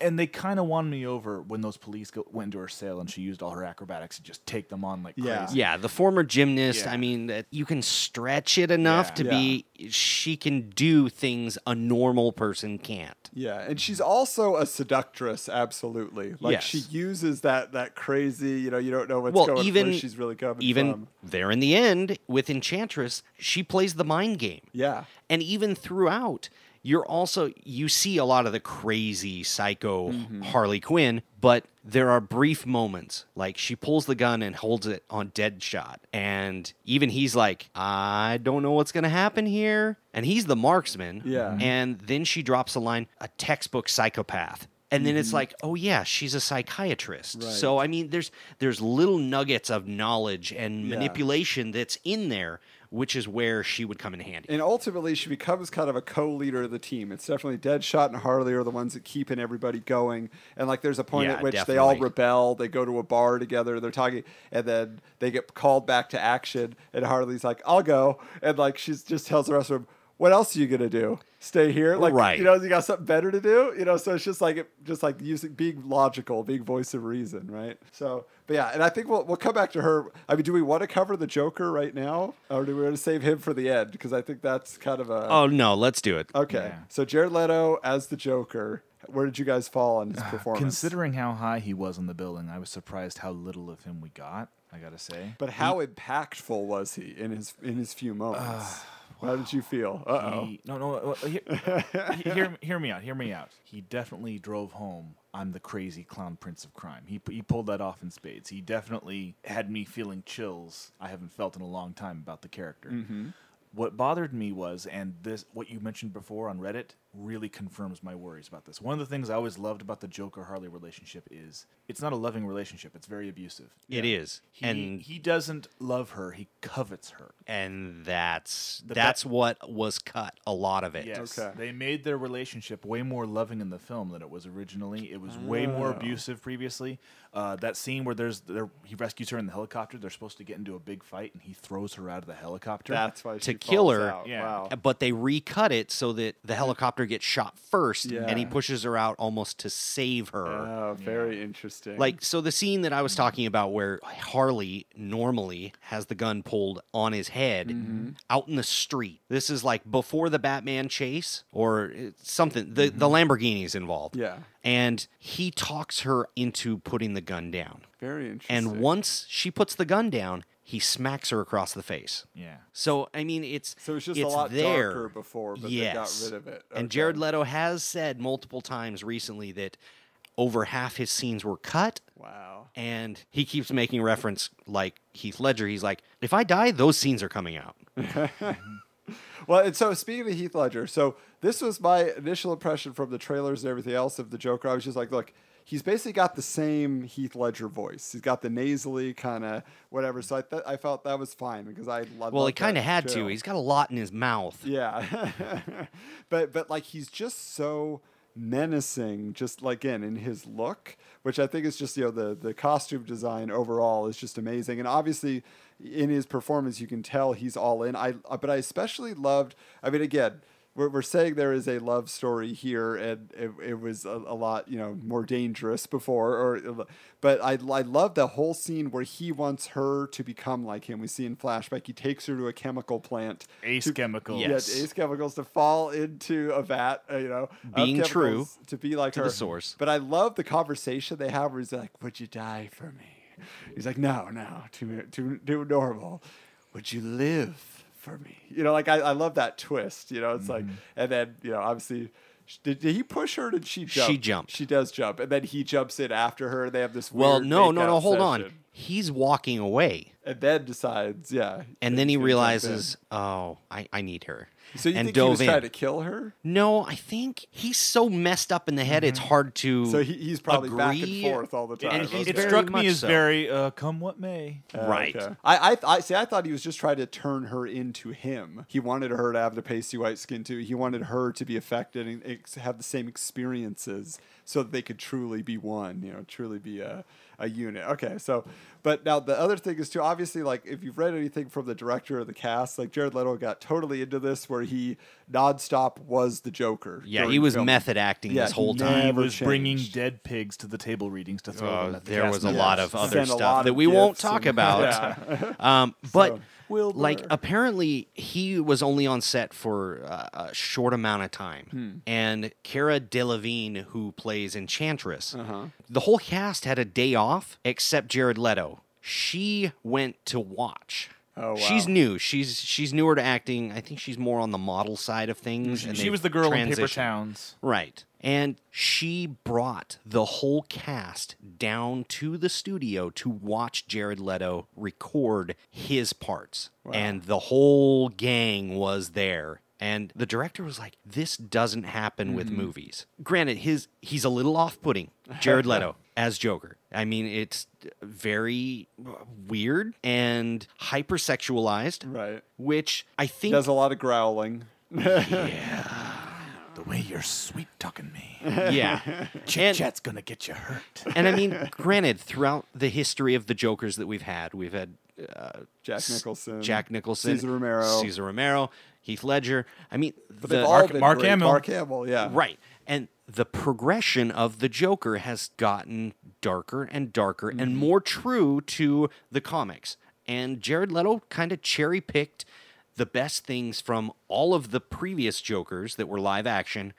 And they kind of won me over when those police go, went to her cell and she used all her acrobatics to just take them on like Yeah. crazy. Yeah, the former gymnast. Yeah. I mean, that you can stretch it enough Yeah. to Yeah. be she can do things a normal person can't. Yeah, and she's also a seductress, absolutely. Like Yes. she uses that that crazy, you know, you don't know what's well, going even where she's really coming even from. there in the end with Enchantress, she plays the mind game. Yeah. and even throughout you're also you see a lot of the crazy psycho Mm-hmm. harley quinn but there are brief moments like she pulls the gun and holds it on deadshot and even he's like i don't know what's going to happen here and he's the marksman Yeah. and then she drops a line a textbook psychopath and then it's like oh yeah she's a psychiatrist Mm-hmm. Right. so i mean there's there's little nuggets of knowledge and Yeah. manipulation that's in there which is where she would come in handy And ultimately, she becomes kind of a co-leader of the team. It's definitely Deadshot and Harley are the ones that keeping everybody going. And like, there's a point Yeah, at which they all rebel. They go to a bar together. They're talking, and then they get called back to action. And Harley's like, "I'll go," and like she just tells the rest of them, "What else are you gonna do? Stay here? Like, Right. you know, you got something better to do? You know?" So it's just like, just like using being logical, being voice of reason, right? So, but yeah, and I think we'll we'll come back to her. I mean, do we want to cover the Joker right now, or do we want to save him for the end? Because I think that's kind of a oh no let's do it Okay. Yeah. So Jared Leto as the Joker. Where did you guys fall on his uh, performance? Considering how high he was in the building, I was surprised how little of him we got. I gotta say. but how impactful was he in his in his few moments? How did you feel? Uh oh. No, no. uh, Hear, hear, hear me out. Hear me out. He definitely drove home. I'm the crazy clown prince of crime. He he pulled that off in spades. He definitely had me feeling chills I haven't felt in a long time about the character. What bothered me was, and this what you mentioned before on Reddit really confirms my worries about this. One of the things I always loved about the Joker Harley relationship is it's not a loving relationship. It's very abusive. It is, He, and he doesn't love her. He covets her. and that's But that's what was cut. A lot of it. Yes. Okay. They made their relationship way more loving in the film than it was originally. It was way more Oh. abusive previously. Uh, that scene where there's there, he rescues her in the helicopter. They're supposed to get into a big fight, and he throws her out of the helicopter. That's why To she kill falls her. out. Yeah. Wow. But they recut it so that the helicopter helicopter gets shot first, and he pushes her out almost to save her. Oh, very interesting. Like so the scene that I was talking about where Harley normally has the gun pulled on his head Mm-hmm. out in the street. This is like before the Batman chase or uh, something. The Mm-hmm. the Lamborghini's involved. Yeah. And he talks her into putting the gun down. very interesting. And once she puts the gun down, he smacks her across the face. Yeah. So I mean, it's So it's just it's a lot there. darker before, but yes. they got rid of it. And Jared Leto has said multiple times recently that over half his scenes were cut, Wow. and he keeps making reference like Heath Ledger. He's like, if I die, those scenes are coming out. Well, and so speaking of Heath Ledger, so this was my initial impression from the trailers and everything else of the Joker. I was just like, look, he's basically got the same Heath Ledger voice. He's got the nasally kind of whatever. So I th- I felt that was fine because I love. Well, he kind of had to. He's got a lot in his mouth. Yeah, but but like he's just so menacing, just like in in his look, which I think is just you know the the costume design overall is just amazing, and obviously in his performance you can tell he's all in. I but I especially loved. I mean, again. We're, we're saying there is a love story here, and it, it was a, a lot, you know, more dangerous before. Or, but I, I love the whole scene where he wants her to become like him. We see in flashback, he takes her to a chemical plant, Ace to- chemicals. Yes. yeah, Ace Chemicals to fall into a vat, uh, you know, Being true to be like to her. the source. But I love the conversation they have where he's like, "Would you die for me?" He's like, "No, no, too too too normal. Would you live for me?" You know, like I, I love that twist. You know, it's like, Mm-hmm. and then you know, obviously. Did, did he push her? Or did she jump? She jumped. She does jump, and then he jumps in after her. They have this. Well, no, no, no. Hold on. He's walking away, And then decides, yeah. and then he he's gonna jump in. realizes, oh, I, I need her. So you and think he was in. trying to kill her? No, I think he's so messed up in the head. It's hard to. Mm-hmm. So he, he's probably back and forth all the time. and he's it struck me as so. very uh, come what may. Uh, right. okay. I, I, I see. I thought he was just trying to turn her into him. He wanted her to have the pasty white skin too. He wanted her to be affected and ex- have the same experiences, so that they could truly be one. You know, truly be a, a unit. Okay. So, but now the other thing is too. Obviously, like if you've read anything from the director or the cast, like Jared Leto got totally into this, where he nonstop was the Joker. yeah, he was filming. method acting Yeah, this he whole never time. He was bringing dead pigs to the table readings to throw Uh, them at the there cast was a lot of other Sent stuff that we won't talk and- about. Yeah. Um, but Will like apparently he was only on set for uh, a short amount of time, Hmm. and Cara Delevingne, who plays Enchantress, Uh-huh. the whole cast had a day off except Jared Leto. She went to watch. Oh, She's new. She's she's newer to acting. I think she's more on the model side of things. and She was the girl in Paper transitioned. Towns. Right. And she brought the whole cast down to the studio to watch Jared Leto record his parts. And the whole gang was there. And the director was like, this doesn't happen with mm-hmm. movies. Granted, his he's a little off-putting, Jared Leto as Joker. I mean, it's very weird and hypersexualized, Right. which I think does a lot of growling. Yeah. The way you're sweet talking me. yeah. Chit chat's gonna get you hurt. and I mean, granted, throughout the history of the Jokers that we've had, we've had uh, Jack Nicholson, Jack Nicholson, Cesar Romero. Cesar Romero, Heath Ledger. I mean, But the, Mark- Mark. Hamill. Mark Hamill, yeah. right, and the progression of the Joker has gotten darker and darker Mm-hmm. and more true to the comics. And Jared Leto kind of cherry picked the best things from all of the previous Jokers that were live action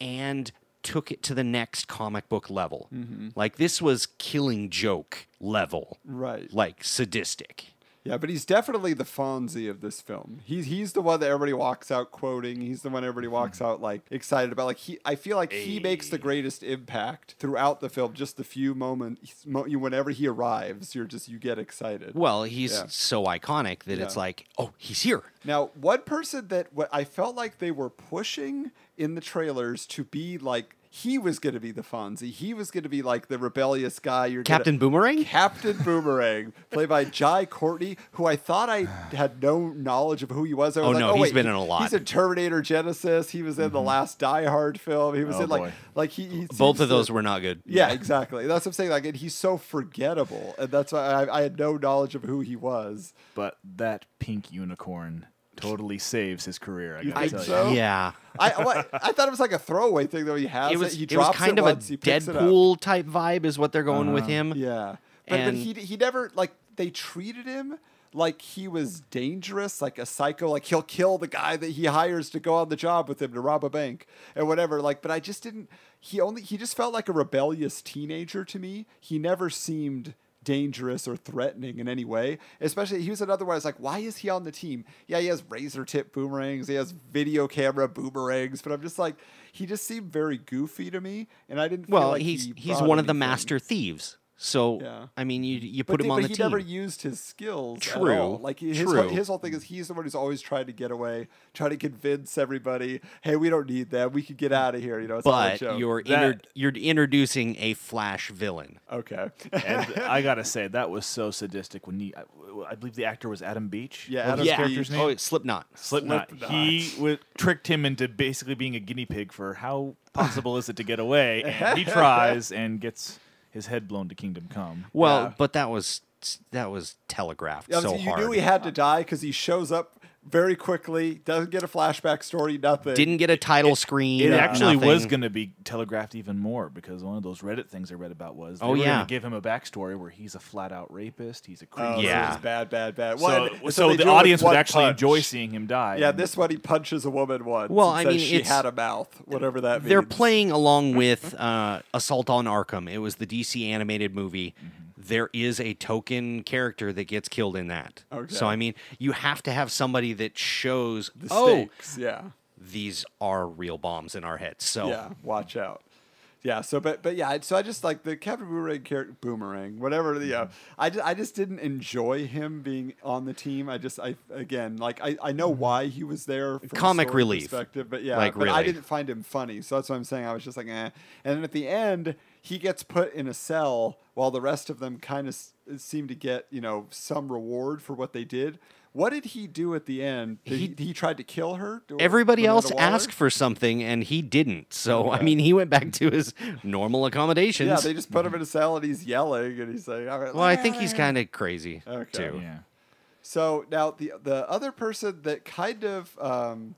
and took it to the next comic book level. Mm-hmm. Like this was killing joke level. Right. Like sadistic. Yeah, but he's definitely the Fonzie of this film. He's he's the one that everybody walks out quoting. He's the one everybody mm-hmm. walks out like excited about. Like he, I feel like he makes the greatest impact throughout the film. Just the few moments, whenever he arrives, you're just you get excited. Well, he's Yeah. so iconic that it's like, oh, he's here. Now, one person that what I felt like they were pushing in the trailers to be like he was going to be the Fonzie. He was going to be like the rebellious guy. You're gonna- Captain Boomerang? Captain Boomerang, played by Jai Courtney, who I thought I had no knowledge of who he was. I was Oh, like, no, oh, he's wait, been in a lot. He's in Terminator Genisys. He was in the mm-hmm. last Die Hard film. He was Oh, in like boy. like he. he Both of those to- were not good. Yeah, exactly. That's what I'm saying. Like, and he's so forgettable, and that's why I, I had no knowledge of who he was. But that pink unicorn totally saves his career. I You gotta think tell so? Yeah. I what, I thought it was like a throwaway thing though. He has It was, He it was kind it of a once, he picks it up. Deadpool type vibe, is what they're going with uh-huh. him. Yeah, but, but he he never like they treated him like he was dangerous, like a psycho. Like he'll kill the guy that he hires to go on the job with him to rob a bank and whatever. Like, but I just didn't. He only he just felt like a rebellious teenager to me. He never seemed dangerous or threatening in any way. Especially he was another one. I was like, why is he on the team? Yeah, he has razor tip boomerangs. He has video camera boomerangs. But I'm just like, he just seemed very goofy to me, and I didn't. feel Well, like he's he he's one of the master thieves. So Yeah. I mean, you you put the- him on but the he team. never used his skills. at True, all. Like his true. Whole, his whole thing is he's the one who's always trying to get away, trying to convince everybody, hey, we don't need that. We could get out of here. You know, it's all a but you're That- inter- you're introducing a Flash villain. okay. And I gotta say that was so sadistic when he, I, I believe the actor was Adam Beach. Yeah, What was Adam his yeah. character's name? Oh, it's Slipknot. Slipknot. Slipknot. He w- tricked him into basically being a guinea pig for how possible is it to get away, and he tries and gets his head blown to Kingdom Come. Well, Yeah. but that was that was telegraphed so Obviously, you hard. knew he had to die because he shows up very quickly, doesn't get a flashback story, nothing. Didn't get a title screen. It actually was going to be telegraphed even more because one of those Reddit things I read about was they Oh, were yeah. give him a backstory where he's a flat out rapist, he's a creep. Oh, so Yeah. it's bad, bad, bad. So, Well, and- so, they the do it with audience would actually punch. enjoy seeing him die. Yeah, this one he punches a woman once. Well, and I says mean, she it's- had a mouth, whatever that means. They're playing along with uh, Assault on Arkham. It was the DC animated movie. Mm-hmm. There is a token character that gets killed in that. Okay. So I mean, you have to have somebody that shows, the oh, stakes. Yeah. these are real bombs in our heads. So Yeah, watch out. Yeah, so but but yeah, so I just like the Captain Boomerang character, Boomerang, whatever the. Uh, I, ju- I just didn't enjoy him being on the team. I just I again like I, I know why he was there from Comic relief. perspective, but yeah, Like, but I didn't find him funny. So that's what I'm saying. I was just like, eh. And then at the end, he gets put in a cell while the rest of them kind of s- seem to get you know some reward for what they did. What did he do at the end? Did he, he tried to kill her. Everybody Miranda else Waller? asked for something and he didn't. So I mean, he went back to his normal accommodations. Yeah, they just put him in a cell and he's yelling and he's like, All right, well, I think he's kind of crazy Okay. too. yeah. So now the the other person that kind of um,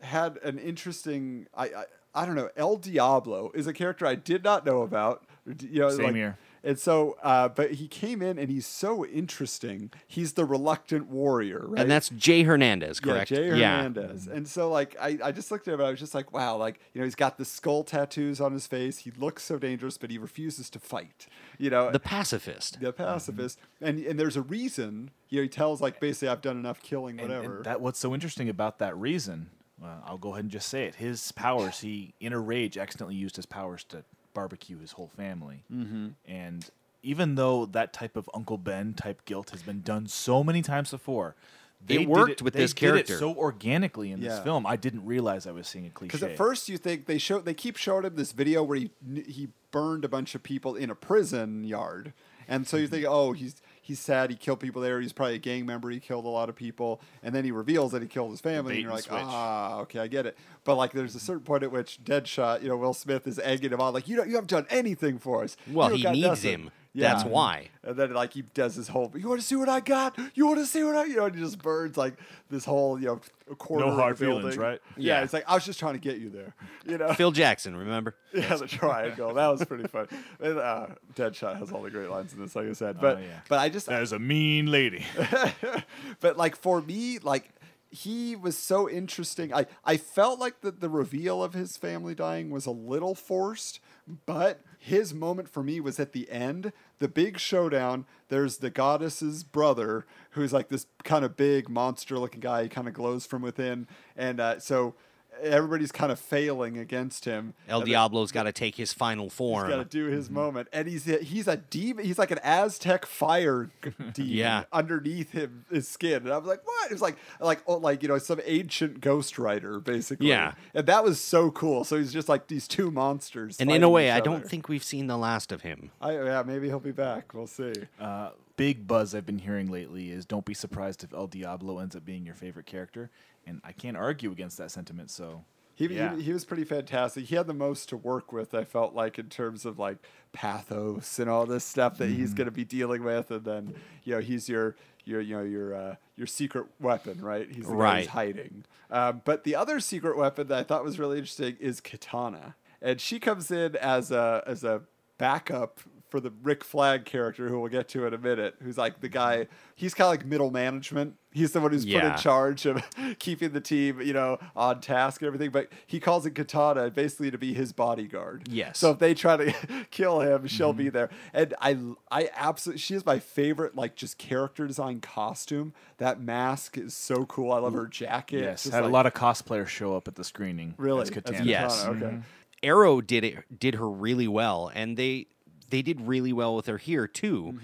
had an interesting, I, I I don't know, El Diablo is a character I did not know about. You know, Same like- here. And so, uh, but he came in and he's so interesting. He's the reluctant warrior, right? And that's Jay Hernandez, correct? Yeah, Jay Hernandez. And so, like, I, I just looked at him and I was just like, wow, like, you know, he's got the skull tattoos on his face. He looks so dangerous, but he refuses to fight. You know, The pacifist. the pacifist, and and there's a reason. You know, he tells like basically, I've done enough killing, And- whatever. And, that what's so interesting about that reason? Well, I'll go ahead and just say it. His powers, he in a rage accidentally used his powers to barbecue his whole family. Mm-hmm. And even though that type of Uncle Ben type guilt has been done so many times before, they did worked with they this did character. it so organically in this film. I didn't realize I was seeing a cliche. Because at first you think they show they keep showing him this video where he he burned a bunch of people in a prison yard, and so you think, oh, he's he's sad he killed people there. He's probably a gang member. He killed a lot of people, and then he reveals that he killed his family, and you're like, switch. ah, okay, I get it. But like, there's a certain point at which Deadshot, you know, Will Smith is egging him on, like, you don't, you haven't done anything for us. Well, he needs nothing." him. That's why. And then like he does his whole. You want to see what I got? You want to see what I? You know, and he just burns like this whole you know a quarter. No of the hard feelings, building. right? Yeah, Yeah. it's like I was just trying to get you there. You know. Phil Jackson, remember? yeah, the triangle. That was pretty fun. And, uh, Deadshot has all the great lines in this, like I said. But Oh, yeah. but I just that is a mean lady. but like for me, like he was so interesting. I I felt like the the reveal of his family dying was a little forced, but his moment for me was at the end, the big showdown. There's the goddess's brother, who's like this kind of big monster looking guy. He kind of glows from within, and uh, so everybody's kind of failing against him. El Diablo's got to take his final He's form. got to do his moment, and he's a, he's a demon. He's like an Aztec fire demon Yeah. underneath him his skin, and I was like, what? It's like like oh, like you know some ancient ghost rider basically. Yeah. and that was so cool. So he's just like these two monsters, and in a way, I don't think we've seen the last of him. I yeah maybe he'll be back. We'll see. Uh, big buzz I've been hearing lately is don't be surprised if El Diablo ends up being your favorite character, and I can't argue against that sentiment. So He, Yeah. he he was pretty fantastic. He had the most to work with. I felt like in terms of like pathos and all this stuff that Mm-hmm. he's going to be dealing with, and then you know he's your your you know your uh, your secret weapon, right? He's the guy who's hiding. Um, but the other secret weapon that I thought was really interesting is Katana, and she comes in as a as a backup for the Rick Flag character, who we'll get to in a minute. Who's like the guy? He's kind of like middle management. He's the one who's put in charge of keeping the team, you know, on task and everything. But he calls it Katana basically to be his bodyguard. Yes. So if they try to kill him, she'll Mm-hmm. be there. And I, I absolutely, she is my favorite, like just character design costume. That mask is so cool. I love her jacket. Yes, Just had like- a lot of cosplayers show up at the screening. really as as Katana. Katana, Yes. Okay. Arrow did it did her really well, and they they did really well with her here too.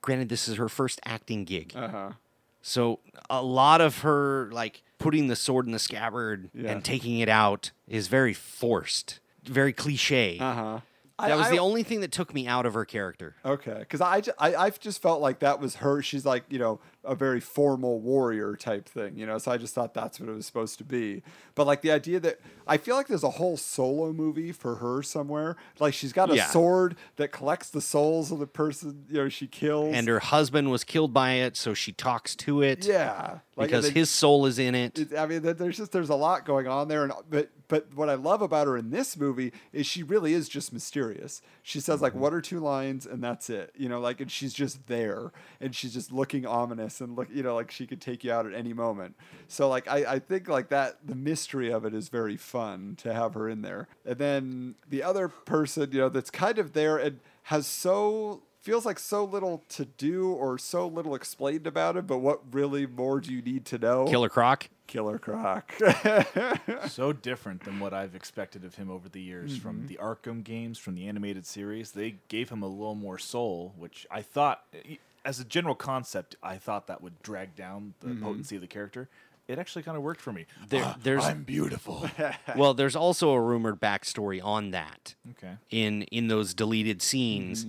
Granted, this is her first acting gig, Uh huh. so a lot of her like putting the sword in the scabbard Yeah. and taking it out is very forced, very cliche. Uh huh. That was the only thing that took me out of her character. Okay, because I, ju- I I've just felt like that was her. She's like you know a very formal warrior type thing, you know. So I just thought that's what it was supposed to be. But like the idea that I feel like there's a whole solo movie for her somewhere. Like she's got a Yeah. sword that collects the souls of the person you know she kills. And her husband was killed by it, so she talks to it yeah, like, because then- his soul is in it. I mean, there's just there's a lot going on there, and but but what I love about her in this movie is she really is just mysterious. She says like mm-hmm. one or two lines, and that's it. You know, like and she's just there, and she's just looking ominous, and look, you know, like she could take you out at any moment. So like I I think like that the mystery of it is very fun to have her in there, and then the other person you know that's kind of there and has so feels like so little to do or so little explained about it but what really more do you need to know Killer Croc. Killer Croc. so different than what I've expected of him over the years Mm-hmm. from the Arkham games, from the animated series. They gave him a little more soul, which I thought, as a general concept, I thought that would drag down the Mm-hmm. potency of the character. It actually kind of worked for me. There- Ah, there's- I'm beautiful. well, there's also a rumored backstory on that. okay. in in those deleted scenes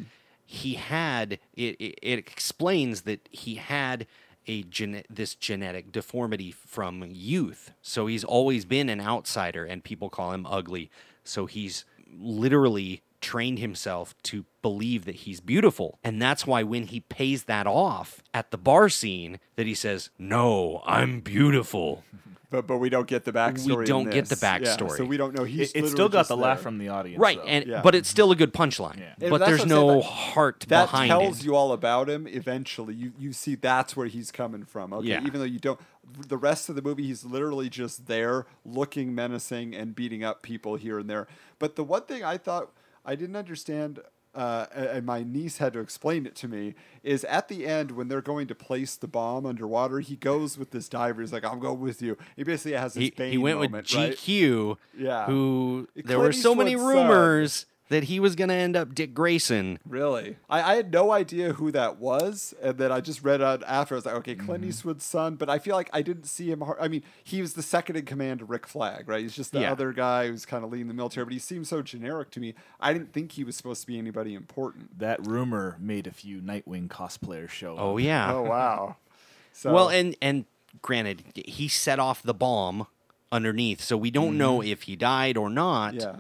he had it, it it explains that he had a gene- this genetic deformity from youth. So he's always been an outsider and people call him ugly. So he's literally trained himself to believe that he's beautiful. And that's why when he pays that off at the bar scene that he says no i'm beautiful but but we don't get the backstory. We don't get the this. Yeah, backstory. so we don't know. He's It, it still got just the laugh there. from the audience. right though. and Yeah. but it's still a good punchline Yeah. But there's what I'm saying, no like, heart that behind tells it you all about him. Eventually, you you see that's where he's coming from. Okay, Yeah. even though you don't. The rest of the movie, he's literally just there, looking menacing and beating up people here and there. But the one thing I thought I didn't understand. Uh, and my niece had to explain it to me. Is at the end when they're going to place the bomb underwater, he goes with this diver. He's like, "I'm going with you." He basically has this he, he went moment, with right? GQ, Yeah. who Clint there were so many rumors. Rumors that he was going to end up Dick Grayson. Really? I, I had no idea who that was, and then I just read out after. I was like, okay, Mm-hmm. Clint Eastwood's son, but I feel like I didn't see him. har- I mean, he was the second in command to Rick Flag, right? He's just the Yeah. other guy who's kind of leading the military, but he seemed so generic to me. I didn't think he was supposed to be anybody important. That rumor made a few Nightwing cosplayers show Oh up. yeah. Oh wow! So Well, and and granted, he set off the bomb underneath, so we don't know Mm-hmm. if he died or not. yeah,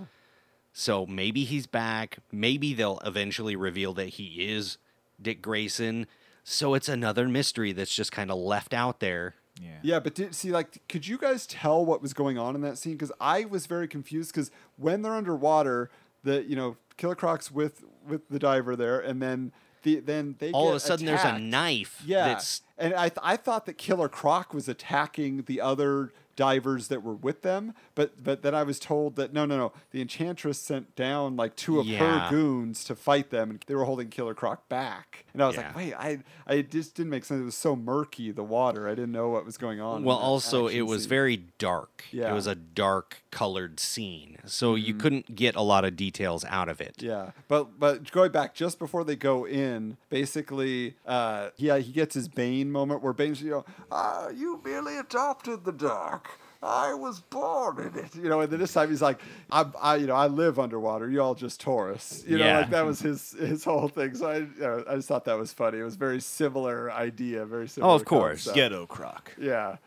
So maybe he's back. Maybe they'll eventually reveal that he is Dick Grayson. So it's another mystery that's just kind of left out there. Yeah. Yeah, but did see like could you guys tell what was going on in that scene? Because I was very confused. Because when they're underwater, the you know Killer Croc's with with the diver there, and then the then they All get of a sudden, there's a knife. Yeah, That's and I th- I thought that Killer Croc was attacking the other divers that were with them, but but then I was told that no no no the Enchantress sent down like two of Yeah. her goons to fight them, and they were holding Killer Croc back. And I was like, wait, I I just didn't make sense. It was so murky the water. I didn't know what was going on. Well, also, it was scene. very dark. Yeah. It was a dark colored scene. So you couldn't get a lot of details out of it. Yeah, but but going back just before they go in, basically, uh, yeah, he gets his Bane moment where Bane's, you know, ah, you merely adopted the dark. I was born in it, you know. And then this time he's like, I, I, you know, I live underwater. You all just tourists, you know. Yeah. Like that was his his whole thing. So I, you know, I just thought that was funny. It was a very similar idea, very similar. Oh, of course. concept. Ghetto Croc. Yeah,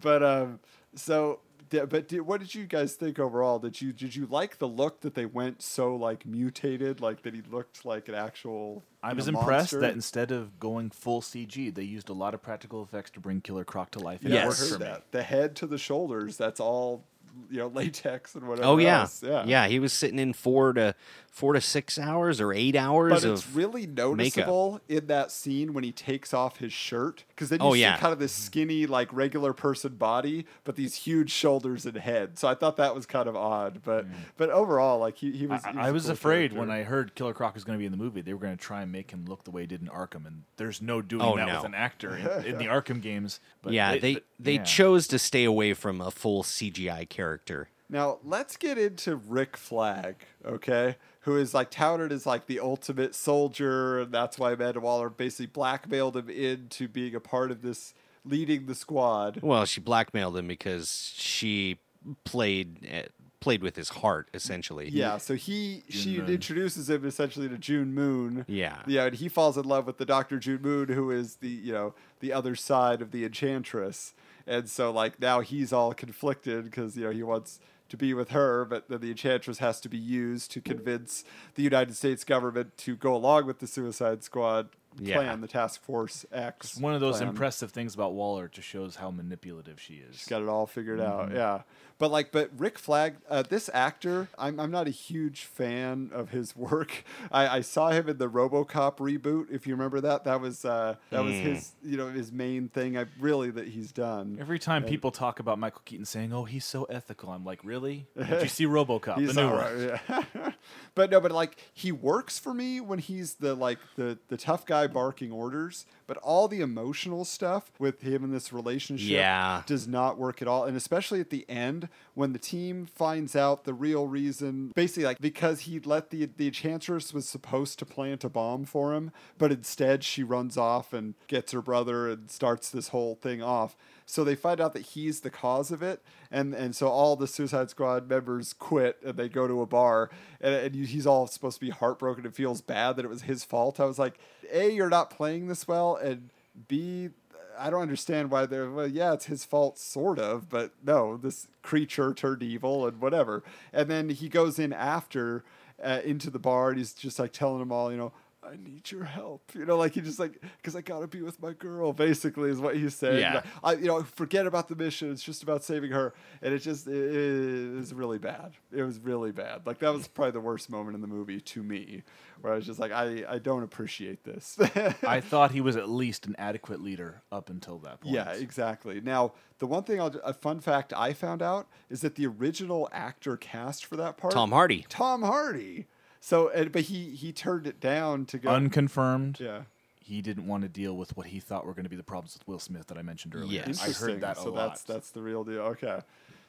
but um, so but did, what did you guys think overall? Did you did you like the look that they went so like mutated, like that he looked like an actual? I was know, impressed monster? that instead of going full CG, they used a lot of practical effects to bring Killer Croc to life. Yeah, Yes. I heard that. The head to the shoulders, that's all you know, latex and whatever. Oh yeah. else. yeah, yeah. He was sitting in four to four to six hours or eight hours But of it's really noticeable in that scene when he takes off his shirt because then you Oh, see yeah. kind of this skinny, like regular person body, but these huge shoulders and head. So I thought that was kind of odd. But hmm. but overall, like he, he was. I, he I a was cool afraid character. when I heard Killer Croc was going to be in the movie, they were going to try and make him look the way he did in Arkham, and there's no doing Oh, that no. with an actor in, in the Arkham games. But yeah, they but- they yeah. chose to stay away from a full CGI character. Now let's get into Rick Flag, okay? Who is like touted as like the ultimate soldier, and that's why Amanda Waller basically blackmailed him into being a part of this, leading the squad. Well, she blackmailed him because she played uh, played with his heart essentially. Yeah, so he she Moon. introduces him essentially to June Moon. Yeah. Yeah, and he falls in love with the Doctor June Moon, who is the you know the other side of the Enchantress, and so like now he's all conflicted because you know he wants to be with her, but then the Enchantress has to be used to convince the United States government to go along with the Suicide Squad Yeah. plan, the Task Force X. It's one of those plan. impressive things about Waller. It just shows how manipulative she is. She's got it all figured out. Mm-hmm. Yeah. But like, but Rick Flag, uh, this actor, I'm, I'm not a huge fan of his work. I, I saw him in the RoboCop reboot. If you remember that, that was uh, that was Mm. his you know his main thing. I really that he's done. Every time And- people talk about Michael Keaton saying, "Oh, he's so ethical," I'm like, "Really? Did you see RoboCop, He's the new all one?" right, yeah. but no, but like he works for me when he's the like the the tough guy barking orders. But all the emotional stuff with him in this relationship Yeah. does not work at all. And especially at the end when the team finds out the real reason, basically like because he let the the enchantress was supposed to plant a bomb for him, but instead she runs off and gets her brother and starts this whole thing off. So they find out that he's the cause of it, and and so all the Suicide Squad members quit and they go to a bar, and, and he's all supposed to be heartbroken and feels bad that it was his fault. I was like, a, you're not playing this well, and b, I don't understand why they're well, yeah, it's his fault, sort of, but no, this creature turned evil and whatever. And then he goes in after uh, into the bar and he's just like telling them all, you know. I need your help, you know, like he just like because I gotta be with my girl. Basically, is what he's saying. Yeah. I, you know, forget about the mission. It's just about saving her, and it just it, it was really bad. It was really bad. Like that was probably the worst moment in the movie to me, where I was just like, I I don't appreciate this. I thought he was at least an adequate leader up until that point. Yeah, exactly. Now, the one thing, I'll, a fun fact I found out is that the original actor cast for that part, Tom Hardy. Tom Hardy. So, but he he turned it down to go. Unconfirmed. yeah, He didn't want to deal with what he thought were going to be the problems with Will Smith that I mentioned earlier. Yes. I heard that a so lot. that's that's the real deal. Okay.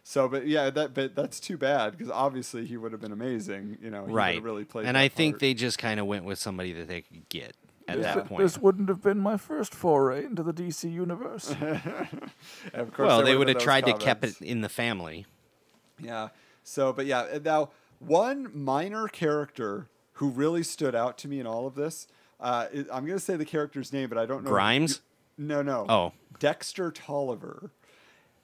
So, but yeah, that but that's too bad because obviously he would have been amazing. You know, he right. really played. and that I think part. they just kind of went with somebody that they could get at that point. This wouldn't have been my first foray into the DC universe. Of course well, they would've would been have those tried to keep it in the family. Yeah. So, but yeah, now one minor character who really stood out to me in all of this. Uh, is- I'm going to say the character's name, but I don't know. Grimes? No, no. Oh. Dexter Tolliver.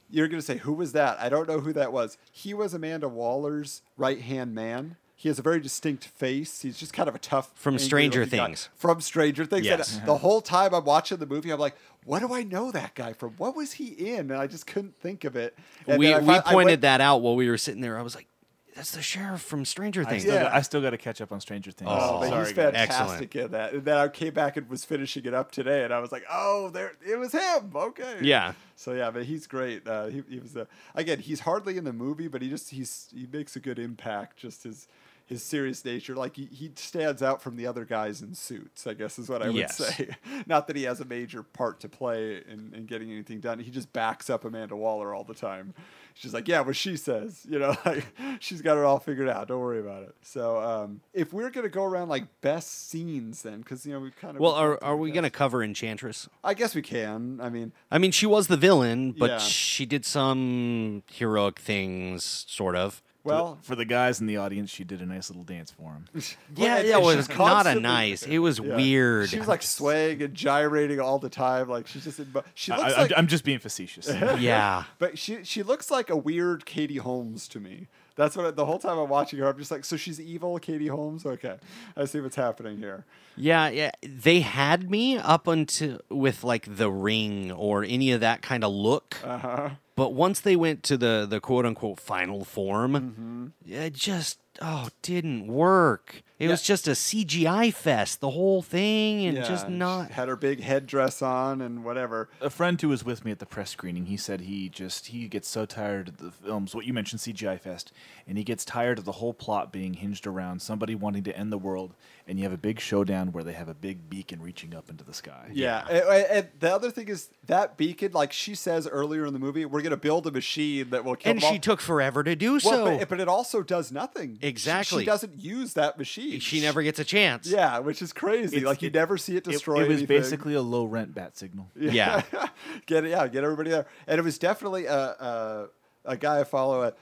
You're going to say, who was that? I don't know who that was. He was Amanda Waller's right hand man. He has a very distinct face. He's just kind of a tough. From Stranger looking guy. Things. From Stranger Things. And Yes. the whole time I'm watching the movie, I'm like, what do I know that guy from? What was he in? And I just couldn't think of it. And we I we pointed went- that out while we were sitting there. I was like, "That's the sheriff from Stranger I Things." still, Yeah. got, I still got to catch up on Stranger Things. Oh, but Sorry, he's guys. fantastic in that. And then I came back and was finishing it up today, and I was like, "Oh, there, it was him." Okay. Yeah. So yeah, but he's great. Uh, he, he was uh, again. He's hardly in the movie, but he just he's he makes a good impact. Just his his serious nature, like he, he stands out from the other guys in suits. I guess is what I would Yes. say. Not that he has a major part to play in, in getting anything done. He just backs up Amanda Waller all the time. She's like, yeah, what she says, you know, like she's got it all figured out. Don't worry about it. So, um, if we're gonna go around like best scenes, then because you know we kind of Well, are are we gonna cover Enchantress? I guess we can. I mean, I mean, she was the villain, but Yeah. she did some heroic things, sort of. Well, for the guys in the audience, she did a nice little dance for him. Yeah, and- it and was she's not a nice. It was Yeah. weird. She was like swaying and gyrating all the time. Like she's just. In, bu- she I, looks I, like. I'm just being facetious. yeah. but she she looks like a weird Katie Holmes to me. That's what I, the whole time I'm watching her. I'm just like, so she's evil, Katie Holmes. Okay, I see what's happening here. Yeah, yeah. They had me up until with like the ring or any of that kind of look. Uh huh. But once they went to the the quote unquote final form, Mm-hmm. it just oh didn't work. It was just a CGI fest, the whole thing, and just she not. had her big headdress on and whatever. a friend who was with me at the press screening, he said he just he gets so tired of the films. What you mentioned, CGI Fest, and he gets tired of the whole plot being hinged around somebody wanting to end the world, and you have a big showdown where they have a big beacon reaching up into the sky. Yeah, And, and the other thing is that beacon, like she says earlier in the movie, we're gonna build a machine that will kill. And she all. took forever to do Well, so. but, but it also does nothing. She- Exactly. She, doesn't use that machine. She never gets a chance. Yeah, which is crazy. It's- like you it- never see it It, destroy. it was anything. basically a low rent bat signal. Yeah. get it, yeah, get everybody there. And it was definitely a a, a guy I follow at,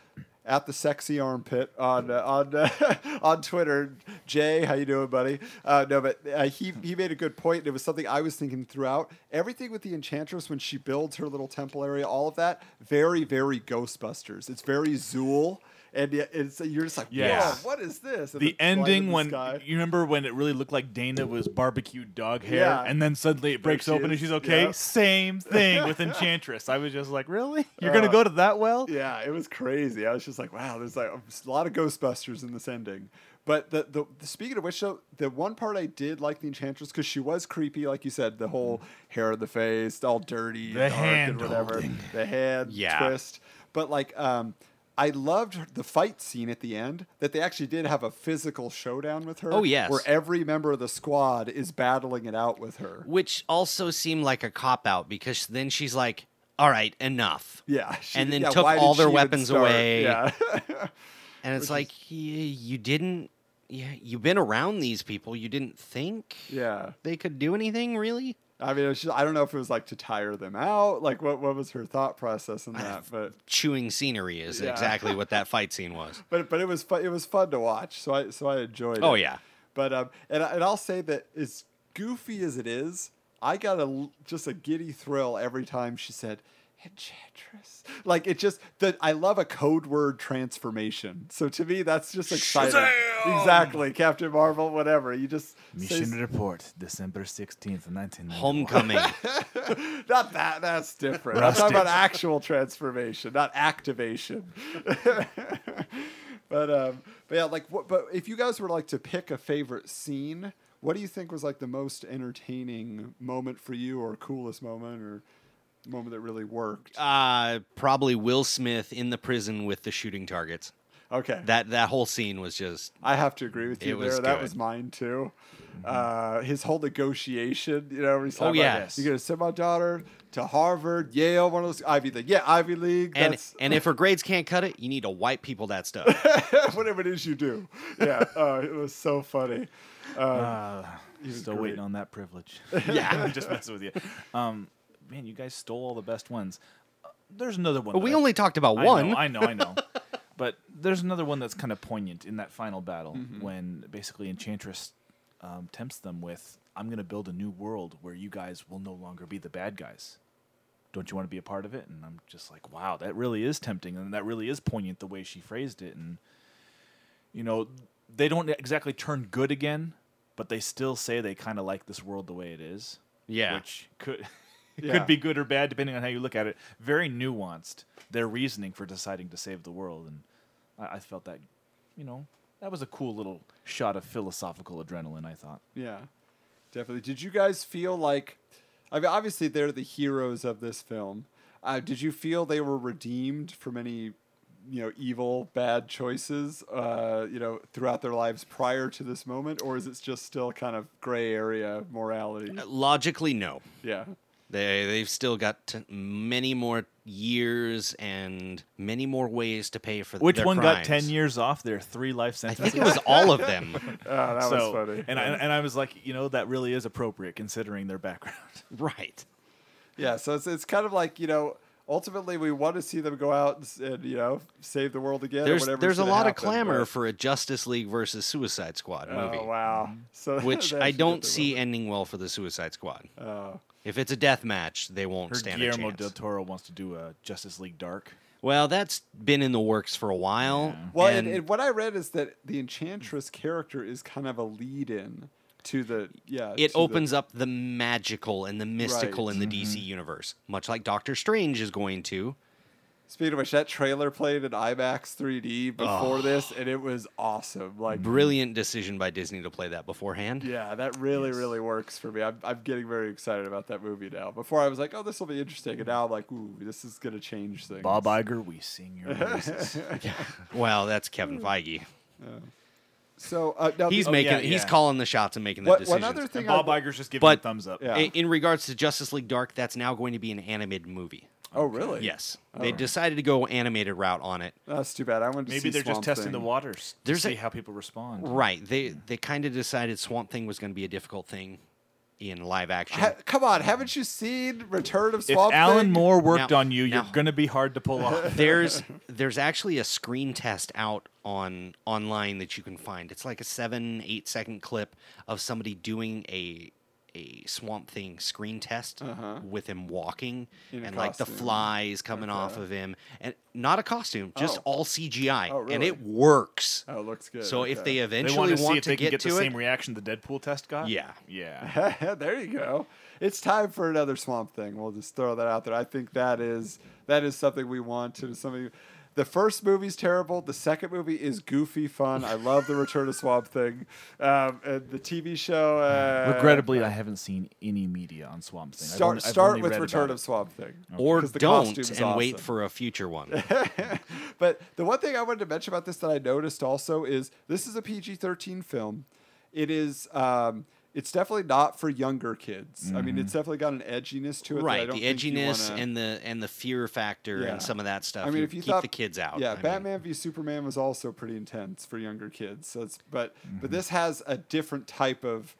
at the sexy armpit on uh, on uh, on Twitter. Jay, how you doing, buddy? Uh, no, but uh, he he made a good point. It was something I was thinking throughout. Everything with the Enchantress when she builds her little temple area, all of that, very very Ghostbusters. It's very Zuul. And it's you're just like, Yeah. what is this? And The then flying in ending when sky. you remember when it really looked like Dana was barbecued dog hair, Yeah. and then suddenly it breaks open and she's okay. yeah. Same thing with Enchantress. I was just like, really? You're Uh, gonna go to that well? Yeah, it was crazy. I was just like, wow, there's like a lot of Ghostbusters in this ending. But the, the, the speaking of which, though, the one part I did like the Enchantress because she was creepy, like you said, the whole hair of the face, all dirty, The dark, and whatever, holding. the hand Yeah. twist. But like, um, I loved the fight scene at the end that they actually did have a physical showdown with her. Oh, yes. where every member of the squad is battling it out with her. Which also seemed like a cop out because then she's like, all right, enough. Yeah, she- And then yeah, took all their weapons away. Yeah. And it's like, y- you didn't, yeah, you've been around these people. You didn't think yeah. they could do anything, really? I mean, just, I don't know if it was like to tire them out. Like, what what was her thought process in that? But Chewing scenery is Yeah. exactly what that fight scene was. but but it was fun. It was fun to watch. So I so I enjoyed it. Oh, yeah. But um, and and I'll say that as goofy as it is, I got a just a giddy thrill every time she said. Enchantress, like it just that I love a code word transformation. So to me, that's just exciting. Shazam! Exactly, Captain Marvel, whatever. You just say Mission report, December sixteenth, nineteen. Homecoming. Not that. That's different. I'm talking about actual transformation, not activation. but um, but yeah, like what? But if you guys were like to pick a favorite scene, what do you think was like the most entertaining moment for you, or coolest moment, or moment that really worked? uh, probably Will Smith in the prison with the shooting targets. Okay, That that whole scene was just I have to agree with you It was there. That good. was mine too. Uh, his whole negotiation, you know, where he's Oh, talking about, yes. you're going to send my daughter to Harvard, Yale, one of those Ivy League. Yeah, Ivy League. and that's, and if her grades can't cut it, you need to white people that stuff. whatever it is you do. Yeah, uh, it was so funny. Uh, was still great. waiting on that privilege. Yeah. I'm just messing with you. Um, man, you guys stole all the best ones. Uh, there's another one. But we I- only talked about I one. Know, I know, I know. but there's another one that's kind of poignant in that final battle Mm-hmm. when basically Enchantress um, tempts them with, "I'm going to build a new world where you guys will no longer be the bad guys. Don't you want to be a part of it?" And I'm just like, "Wow, that really is tempting, and that really is poignant the way she phrased it." And you know, they don't exactly turn good again, but they still say they kind of like this world the way it is. Yeah. which could. Yeah. Could be good or bad depending on how you look at it. Very nuanced. Their reasoning for deciding to save the world, and I, I felt that, you know, that was a cool little shot of philosophical adrenaline. I thought. Yeah, definitely. Did you guys feel like, I mean, obviously they're the heroes of this film. Uh, did you feel they were redeemed from any, you know, evil, bad choices, uh, you know, throughout their lives prior to this moment, or is it just still kind of gray area morality? Logically, no. Yeah. They they've still got t- many more years and many more ways to pay for the Which their one got ten years off their three life sentences? I think it was all of them. Oh, that so, was funny. And I, and I was like, you know, that really is appropriate considering their background. right. Yeah, so it's it's kind of like you know ultimately we want to see them go out and, and you know save the world again. or There's there's a gonna lot of clamor but- for a Justice League versus Suicide Squad oh, movie, Oh wow! So which I don't see moment. ending well for the Suicide Squad. Oh. If it's a death match, they won't Heard stand Guillermo a chance. del Toro wants to do a Justice League Dark. Well, that's been in the works for a while. Well, and, and and what I read is that the Enchantress character is kind of a lead-in to the yeah. it to the- opens up the magical and the mystical Right. in the DC Mm-hmm. universe, much like Doctor Strange is going to. Speaking of which, that trailer played in IMAX 3D before Oh. this, and it was awesome. Like, Brilliant decision by Disney to play that beforehand. yeah, that really, really works for me. I'm, I'm getting very excited about that movie now. Before I was like, oh, this will be interesting, and now I'm like, ooh, this is gonna change things. Bob Iger, we sing your praises. Well, that's Kevin Feige. So uh, now He's the, making yeah, he's yeah. calling the shots and making the what, decisions. one other thing. and Bob I, Iger's just giving But- a thumbs up. Yeah. I- In regards to Justice League Dark, that's now going to be an animated movie. oh, really? Yes, Oh. they decided to go animated route on it. That's too bad. I wanted to Maybe see they're just testing Thing. the waters to There's a- see how people respond. Right. They they kind of decided Swamp Thing was going to be a difficult thing in live action. Ha- come on, haven't you seen Return of Swamp If Swamp Alan Thing? Moore worked Now- on you, you're now- going to be hard to pull off. there's there's actually a screen test out on online that you can find. It's like a seven eight second clip of somebody doing a a Swamp Thing screen test Uh-huh. with him walking In a and like the flies coming off of him and not a costume, just Oh. all CGI, Oh, and it works. Oh, looks good. So if okay. they They eventually want to see want if to they can get get to the it, same reaction the Deadpool test got. Yeah. Yeah. there you go. It's time for another Swamp Thing. We'll just throw that out there. I think that is that is something we want to. Something. The first movie's terrible. The second movie is goofy fun. I love the Return of Swamp Thing. Um, and the TV show. Uh, Regrettably, I haven't seen any media on Swamp Thing. I've Start only- I've start only with Return of. Swamp Thing. or the don't costume's and wait for a future one. but the one thing I wanted to mention about this that I noticed also is this is a PG thirteen film. It is. Um, it's definitely not for younger kids. I mean, it's definitely got an edginess to it. that I right, the edginess wanna- and the and the fear factor Yeah. and some of that stuff. I mean, you if you keep thought the kids out. yeah, I mean, Batman v Superman was also pretty intense for younger kids. So it's but Mm-hmm. but this has a different type of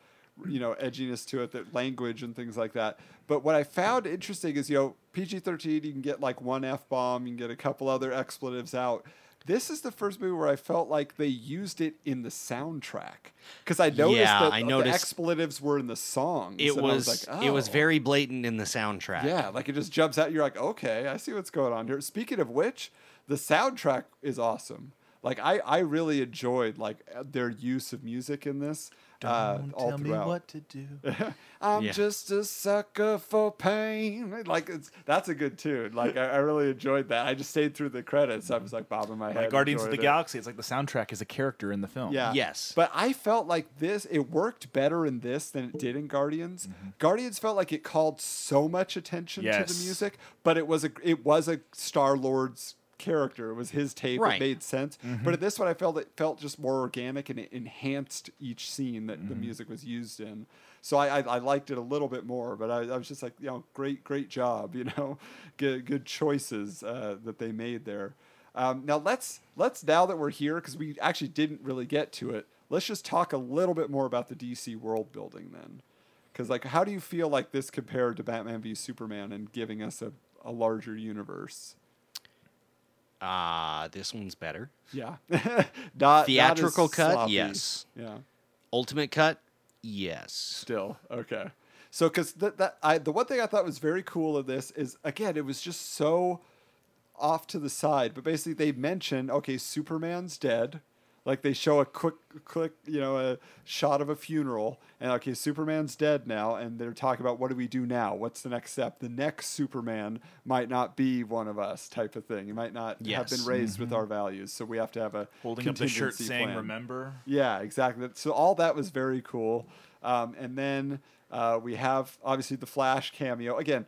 you know edginess to it, that language and things like that. But what I found interesting is you know PG thirteen, you can get like one f bomb, you can get a couple other expletives out. This is the first movie where I felt like they used it in the soundtrack because I noticed Yeah, that I the expletives were in the songs. it and I was, like, it was "Oh." very blatant in the soundtrack. Yeah, like it just jumps out. You're like, okay, I see what's going on here. Speaking of which, the soundtrack is awesome. Like I, I really enjoyed like their use of music in this. Uh, Don't all tell me what to do. I'm Yeah. just a sucker for pain. Like it's that's a good tune. Like I, I really enjoyed that. I just stayed through the credits. I was like bobbing my head. Like Guardians of the it. Galaxy, it's like the soundtrack is a character in the film. Yeah. Yes. But I felt like this, it worked better in this than it did in Guardians. Guardians felt like it called so much attention to the music, but it was a it was a Star Lord's character. It was his tape. Right. It made sense. But at this one, I felt it felt just more organic and it enhanced each scene that the music was used in. So I, I, I liked it a little bit more, but I, I was just like, you know, great, great job, you know, good, good choices uh, that they made there. Um, now let's let's now that we're here because we actually didn't really get to it. Let's just talk a little bit more about the DC world building then, because like, how do you feel like this compared to Batman v Superman and giving us a, a larger universe? Ah, this one's better. Yeah, not not Theatrical cut, sloppy. yes. Yeah, Ultimate cut, yes. still okay. So, because that that I the one thing I thought was very cool of this is again it was just so off to the side, but basically they mention okay, Superman's dead. Like they show a quick, quick, you know, a shot of a funeral, and okay, Superman's dead now, and they're talking about what do we do now? What's the next step? The next Superman might not be one of us, type of thing. He might not have been raised with our values, so we have to have a Holding up the shirt contingency saying plan. "Remember." Yeah, exactly. So all that was very cool. Um, and then uh, we have obviously the Flash cameo again,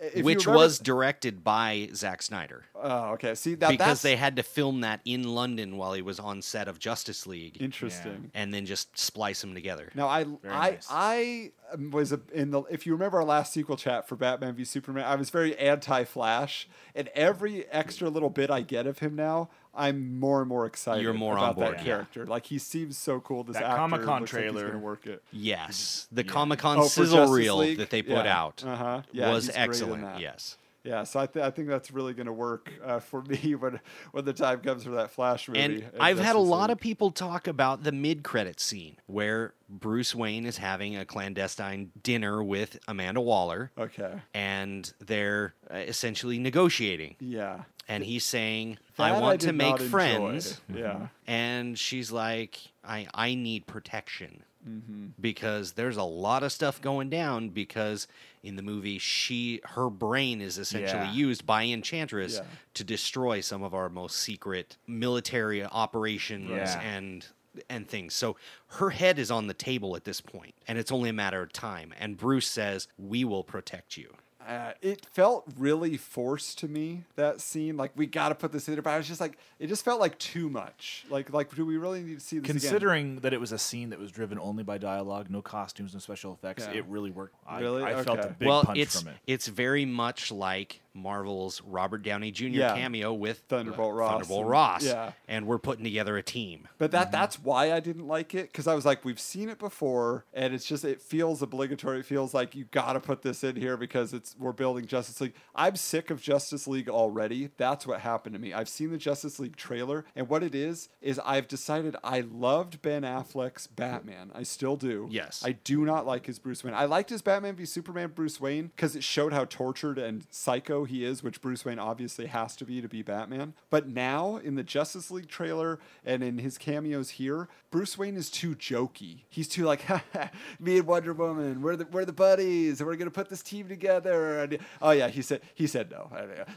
if you Which remember- was directed by Zack Snyder. oh okay. See that because that's they had to film that in London while he was on set of Justice League interesting. and then just splice them together. Now I I nice. I um, was a, in the if you remember our last sequel chat for Batman v Superman, I was very anti Flash, and every extra little bit I get of him now, I'm more and more excited. You're more on about board, that yeah. character. Like he seems so cool. This That Comic-Con looks like trailer. gonna work it. Yes, the Yeah. Comic Con Oh, sizzle reel League? that they put Yeah. out Uh-huh. Yeah, was he's great in excellent. Yes. Yeah, so I, th- I think that's really going to work uh, for me when when the time comes for that Flash movie. And in I've had a Justice lot League. of people talk about the mid-credit scene where Bruce Wayne is having a clandestine dinner with Amanda Waller, Okay. and they're uh, essentially negotiating. Yeah. And he's saying, "I That want to make not enjoy. friends." Yeah. And she's like, "I I need protection." Mm-hmm. Because there's a lot of stuff going down because in the movie she her brain is essentially Yeah. used by Enchantress Yeah. to destroy some of our most secret military operations Yeah. and and things. So her head is on the table at this point, and it's only a matter of time. And Bruce says, "We will protect you." Uh, it felt really forced to me that scene. Like we got to put this in there, but I was just like, it just felt like too much. Like, like do we really need to see this again? Considering that it was a scene that was driven only by dialogue, no costumes, no special effects, Yeah. it really worked. I, Really? I felt a big well, punch it's from it. it's very much like Marvel's Robert Downey Jr. Yeah. cameo with Thunderbolt uh, Ross Thunderbolt and- Ross, yeah. and we're putting together a team. But that Mm-hmm. that's why I didn't like it because I was like, we've seen it before, and it's just it feels obligatory. It feels like you got to put this in here because it's we're building Justice League. I'm sick of Justice League already. That's what happened to me. I've seen the Justice League trailer, and what it is is I've decided I loved Ben Affleck's Batman. I still do. Yes. I do not like his Bruce Wayne. I liked his Batman v Superman Bruce Wayne because it showed how tortured and psycho he is, which Bruce Wayne obviously has to be to be Batman. But now in the Justice League trailer and in his cameos here, Bruce Wayne is too jokey. He's too like, me and Wonder Woman, we're the we're the buddies, and we're gonna put this team together. And oh yeah, he said he said no.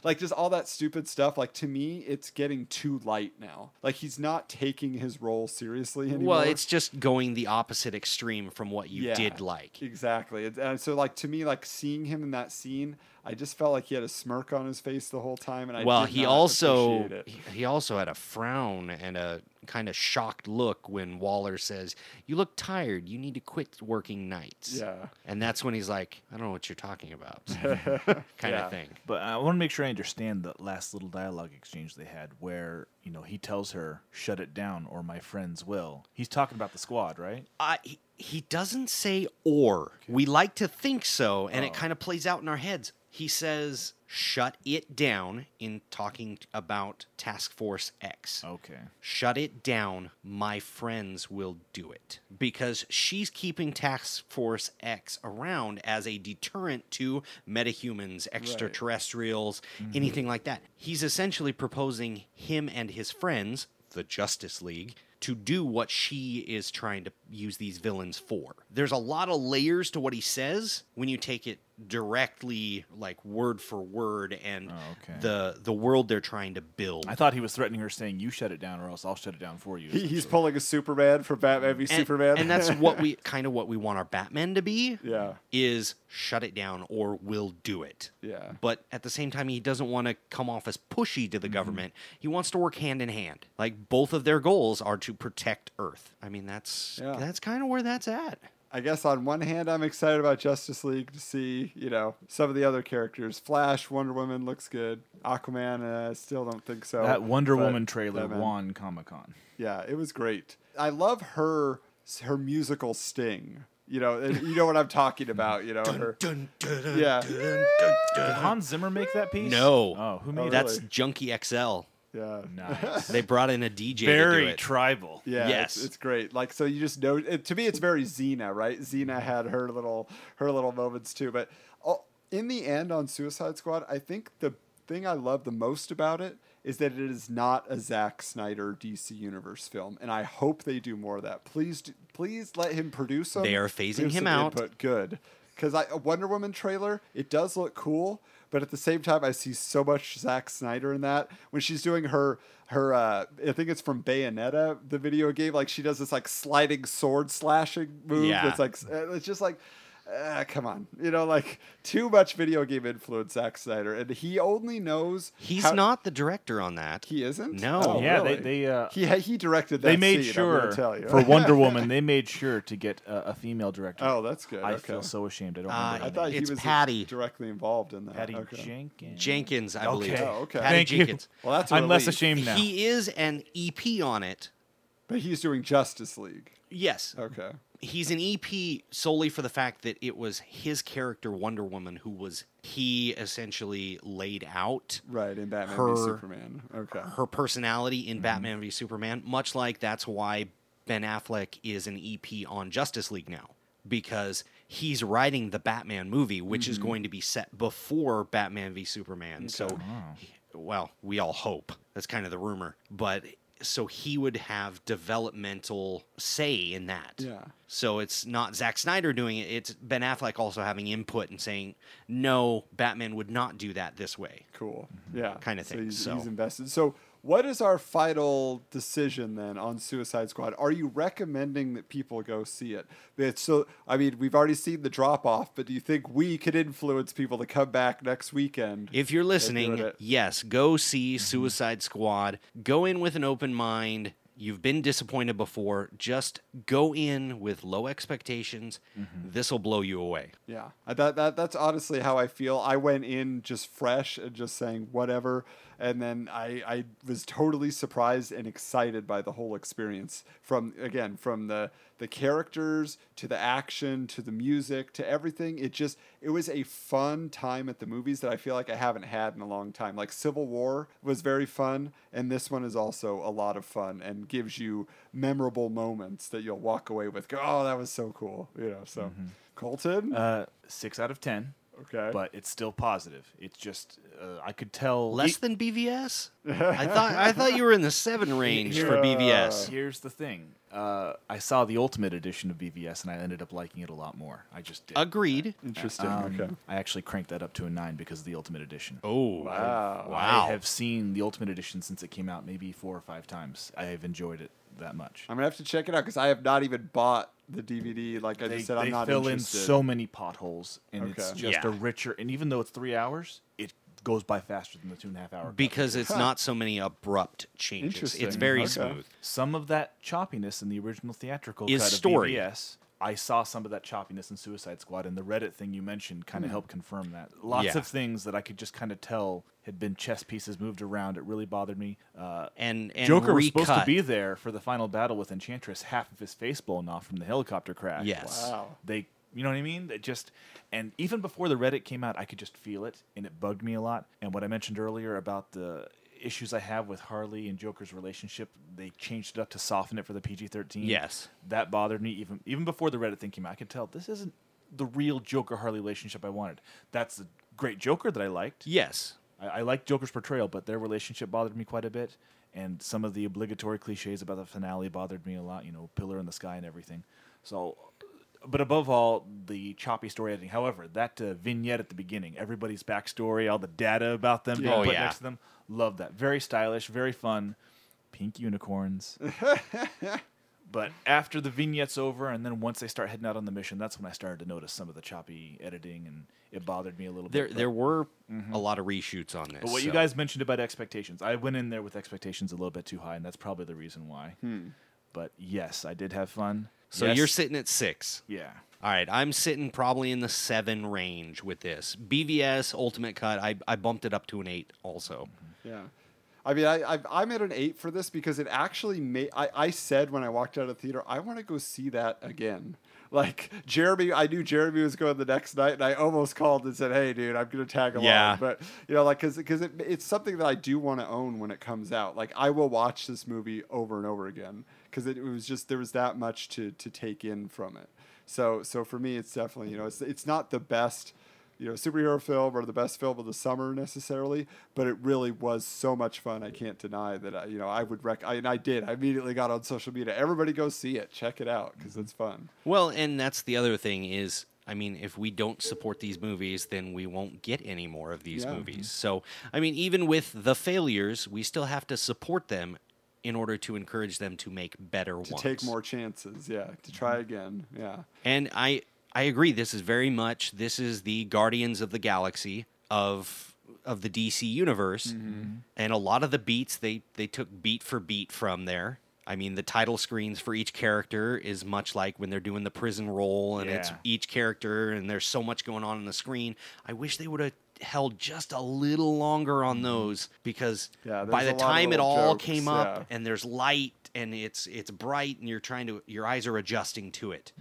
Like just all that stupid stuff. Like to me, it's getting too light now. Like he's not taking his role seriously anymore. Well, it's just going the opposite extreme from what you Yeah, did like. Exactly. And- And uh, so, like, to me, like, seeing him in that scene, I just felt like he had a smirk on his face the whole time. And I well, did he not also it. he- he also had a frown and a kind of shocked look when Waller says, "You look tired. You need to quit working nights." Yeah. And that's when he's like, "I don't know what you're talking about," kind Yeah. of thing. But I want to make sure I understand the last little dialogue exchange they had where, you know, he tells her, shut it down or my friends will. He's talking about the squad, right? Uh, he, he doesn't say or. We like to think so, and Oh. it kind of plays out in our heads. He says, shut it down in talking about Task Force X. Okay. Shut it down. My friends will do it. Because she's keeping Task Force X around as a deterrent to metahumans, extraterrestrials, mm-hmm. anything like that. He's essentially proposing him and his friends, the Justice League, to do what she is trying to use these villains for. There's a lot of layers to what he says when you take it directly like word for word and Oh, okay. the the world they're trying to build. I thought he was threatening her, saying, "You shut it down, or else I'll shut it down for you." He, he's pulling a Superman for Batman v and, Superman. and that's what we kind of what we want our Batman to be. Yeah. Is shut it down or we'll do it. Yeah. But at the same time, he doesn't want to come off as pushy to the Mm-hmm. government. He wants to work hand in hand. Like both of their goals are to protect Earth. I mean, that's Yeah. that's kind of where that's at. I guess on one hand, I'm excited about Justice League to see, you know, some of the other characters. Flash, Wonder Woman looks good. Aquaman, uh, I still don't think so. that Wonder but Woman trailer Batman- won Comic Con. Yeah, it was great. I love her her musical sting. You know, you know what I'm talking about. You know, her. Yeah, Did Hans Zimmer make that piece? No. Oh, who made Oh, that? That's really? Junkie XL. Yeah. Nice. They brought in a DJ to do Very it. tribal. Yeah, Yes. it's, it's great. Like so, you just know. It, to me, it's very Xena, right? Xena had her little her little moments too. But uh, in the end, on Suicide Squad, I think the thing I love the most about it is that it is not a Zack Snyder DC Universe film, and I hope they do more of that. Please, do, please let him produce them. They are phasing him out. Input. Good, because I a Wonder Woman trailer, it does look cool. But at the same time, I see so much Zack Snyder in that when she's doing her her uh, I think it's from Bayonetta, the video game. Like she does this like sliding sword slashing move. Yeah. It's like it's just like. Uh, come on, you know, like too much video game influence, Zack Snyder, and he only knows He's how- not the director on that. He isn't. No. Oh, Yeah, really? they they uh, he he directed that. they made scene, I'm sure tell you. for Wonder Woman they made sure to get a, a female director. oh, that's good. I okay. feel so ashamed. I don't Uh, remember. I thought name. he It's was Patty. directly involved in that. Patty okay. Jenkins. Jenkins, I believe. Okay. Oh, okay. Patty Thank you. Jenkins. Well, that's a I'm less ashamed now. He is an EP on it. But he's doing Justice League. Yes. Okay. He's an EP solely for the fact that it was his character Wonder Woman who was he essentially laid out Right in Batman Her- v Superman. Okay. her personality in mm-hmm. Batman v Superman, much like that's why Ben Affleck is an EP on Justice League now because he's writing the Batman movie, which is mm-hmm. going to be set before Batman v Superman. So, he- well, we all hope that's kind of the rumor, but so he would have developmental say in that. Yeah. So it's not Zack Snyder doing it; it's Ben Affleck also having input and saying, "No, Batman would not do that this way." Cool. Yeah. Kinda so thing, He's, so- he's invested. So, what is our final decision then on Suicide Squad? Are you recommending that people go see it? It's so, I mean, we've already seen the drop off, but do you think we could influence people to come back next weekend? If you're listening, yes, go see mm-hmm. Suicide Squad. Go in with an open mind. You've been disappointed before. Just go in with low expectations. Mm-hmm. This will blow you away. Yeah, I- that, that that's honestly how I feel. I went in just fresh and just saying whatever, and then I I was totally surprised and excited by the whole experience. From again, from the the characters to the action to the music to everything. It just it was a fun time at the movies that I feel like I haven't had in a long time. Like Civil War was very fun, and this one is also a lot of fun and gives you memorable moments that you'll walk away with. Go, oh, that was so cool, you know. So, Colton. Uh, six out of ten. Okay. But it's still positive. It's just uh, I could tell Less than BVS? I thought I thought you were in the seven range for BVS. Here's the thing. Uh, I saw the Ultimate Edition of BVS, and I ended up liking it a lot more. I just did. Agreed. Interesting. Um, okay. I actually cranked that up to a nine because of the Ultimate Edition. Oh Wow. Wow. I have seen the Ultimate Edition since it came out, maybe four or five times. I have enjoyed it that much. I'm gonna have to check it out because I have not even bought the DVD. Like I they just said, I'm not fill interested. in so many potholes, and it's just Yeah. a richer. And even though it's three hours, it goes by faster than the two and a half hour. Because it's not so many abrupt changes. It's very Okay. smooth. some of that choppiness in the original theatrical Is cut story. of BVS. I saw some of that choppiness in Suicide Squad, and the Reddit thing you mentioned kind of helped confirm that. Lots Yeah. of things that I could just kind of tell had been chess pieces moved around. It really bothered me. Uh, And, and Joker was supposed to be there for the final battle with Enchantress, half of his face blown off from the helicopter crash. Yes. Wow. They, you know what I mean? It just, and even before the Reddit came out, I could just feel it, and it bugged me a lot. And what I mentioned earlier about the issues I have with Harley and Joker's relationship, they changed it up to soften it for the PG thirteen. Yes. that bothered me even even before the Reddit thing came out. I could tell this isn't the real Joker Harley relationship I wanted. That's the great Joker that I liked. Yes. I, I liked Joker's portrayal, but their relationship bothered me quite a bit. And some of the obligatory cliches about the finale bothered me a lot. You know, pillar in the sky and everything. So, but above all, the choppy story editing. However, that uh, vignette at the beginning, everybody's backstory, all the data about them being Oh, put yeah. next to them, love that. Very stylish, very fun. Pink unicorns. but after the vignette's over, and then once they start heading out on the mission, that's when I started to notice some of the choppy editing, and it bothered me a little There bit. but- there were mm-hmm. a lot of reshoots on this. but what you guys mentioned about expectations, I went in there with expectations a little bit too high, and that's probably the reason why. Hmm. But yes, I did have fun. So Yes, you're sitting at six. yeah. All right, I'm sitting probably in the seven range with this. BVS Ultimate Cut, I, I bumped it up to an eight also. Mm-hmm. Yeah. I mean, I, I I'm at an eight for this because it actually made. I, I said when I walked out of the theater, I want to go see that again. Like Jeremy, I knew Jeremy was going the next night, and I almost called and said, "Hey, dude, I'm gonna tag along." Yeah. But you know, like, cause, cause it, it's something that I do want to own when it comes out. Like, I will watch this movie over and over again because it, was just there was that much to to take in from it. So so for me, it's definitely you know it's it's not the best you know superhero film or the best film of the summer necessarily, but it really was so much fun. I can't deny that. I, you know, I would rec. I, and I did. I immediately got on social media. Everybody go see it. Check it out because it's fun. Well, and that's the other thing is, I mean, if we don't support these movies, then we won't get any more of these Yeah. movies. So, I mean, even with the failures, we still have to support them in order to encourage them to make better To ones. take more chances, yeah. To try mm-hmm. again, yeah. And I I agree. This is very much this is the Guardians of the Galaxy of of the DC universe, Mm-hmm. and a lot of the beats they they took beat for beat from there. I mean, the title screens for each character is much like when they're doing the prison roll, and it's each character, and there's so much going on on the screen. I wish they would have held just a little longer on those because Mm-hmm. Yeah, by the a lot of time it all jokes, came up yeah. and there's light and it's it's bright and you're trying to your eyes are adjusting to it.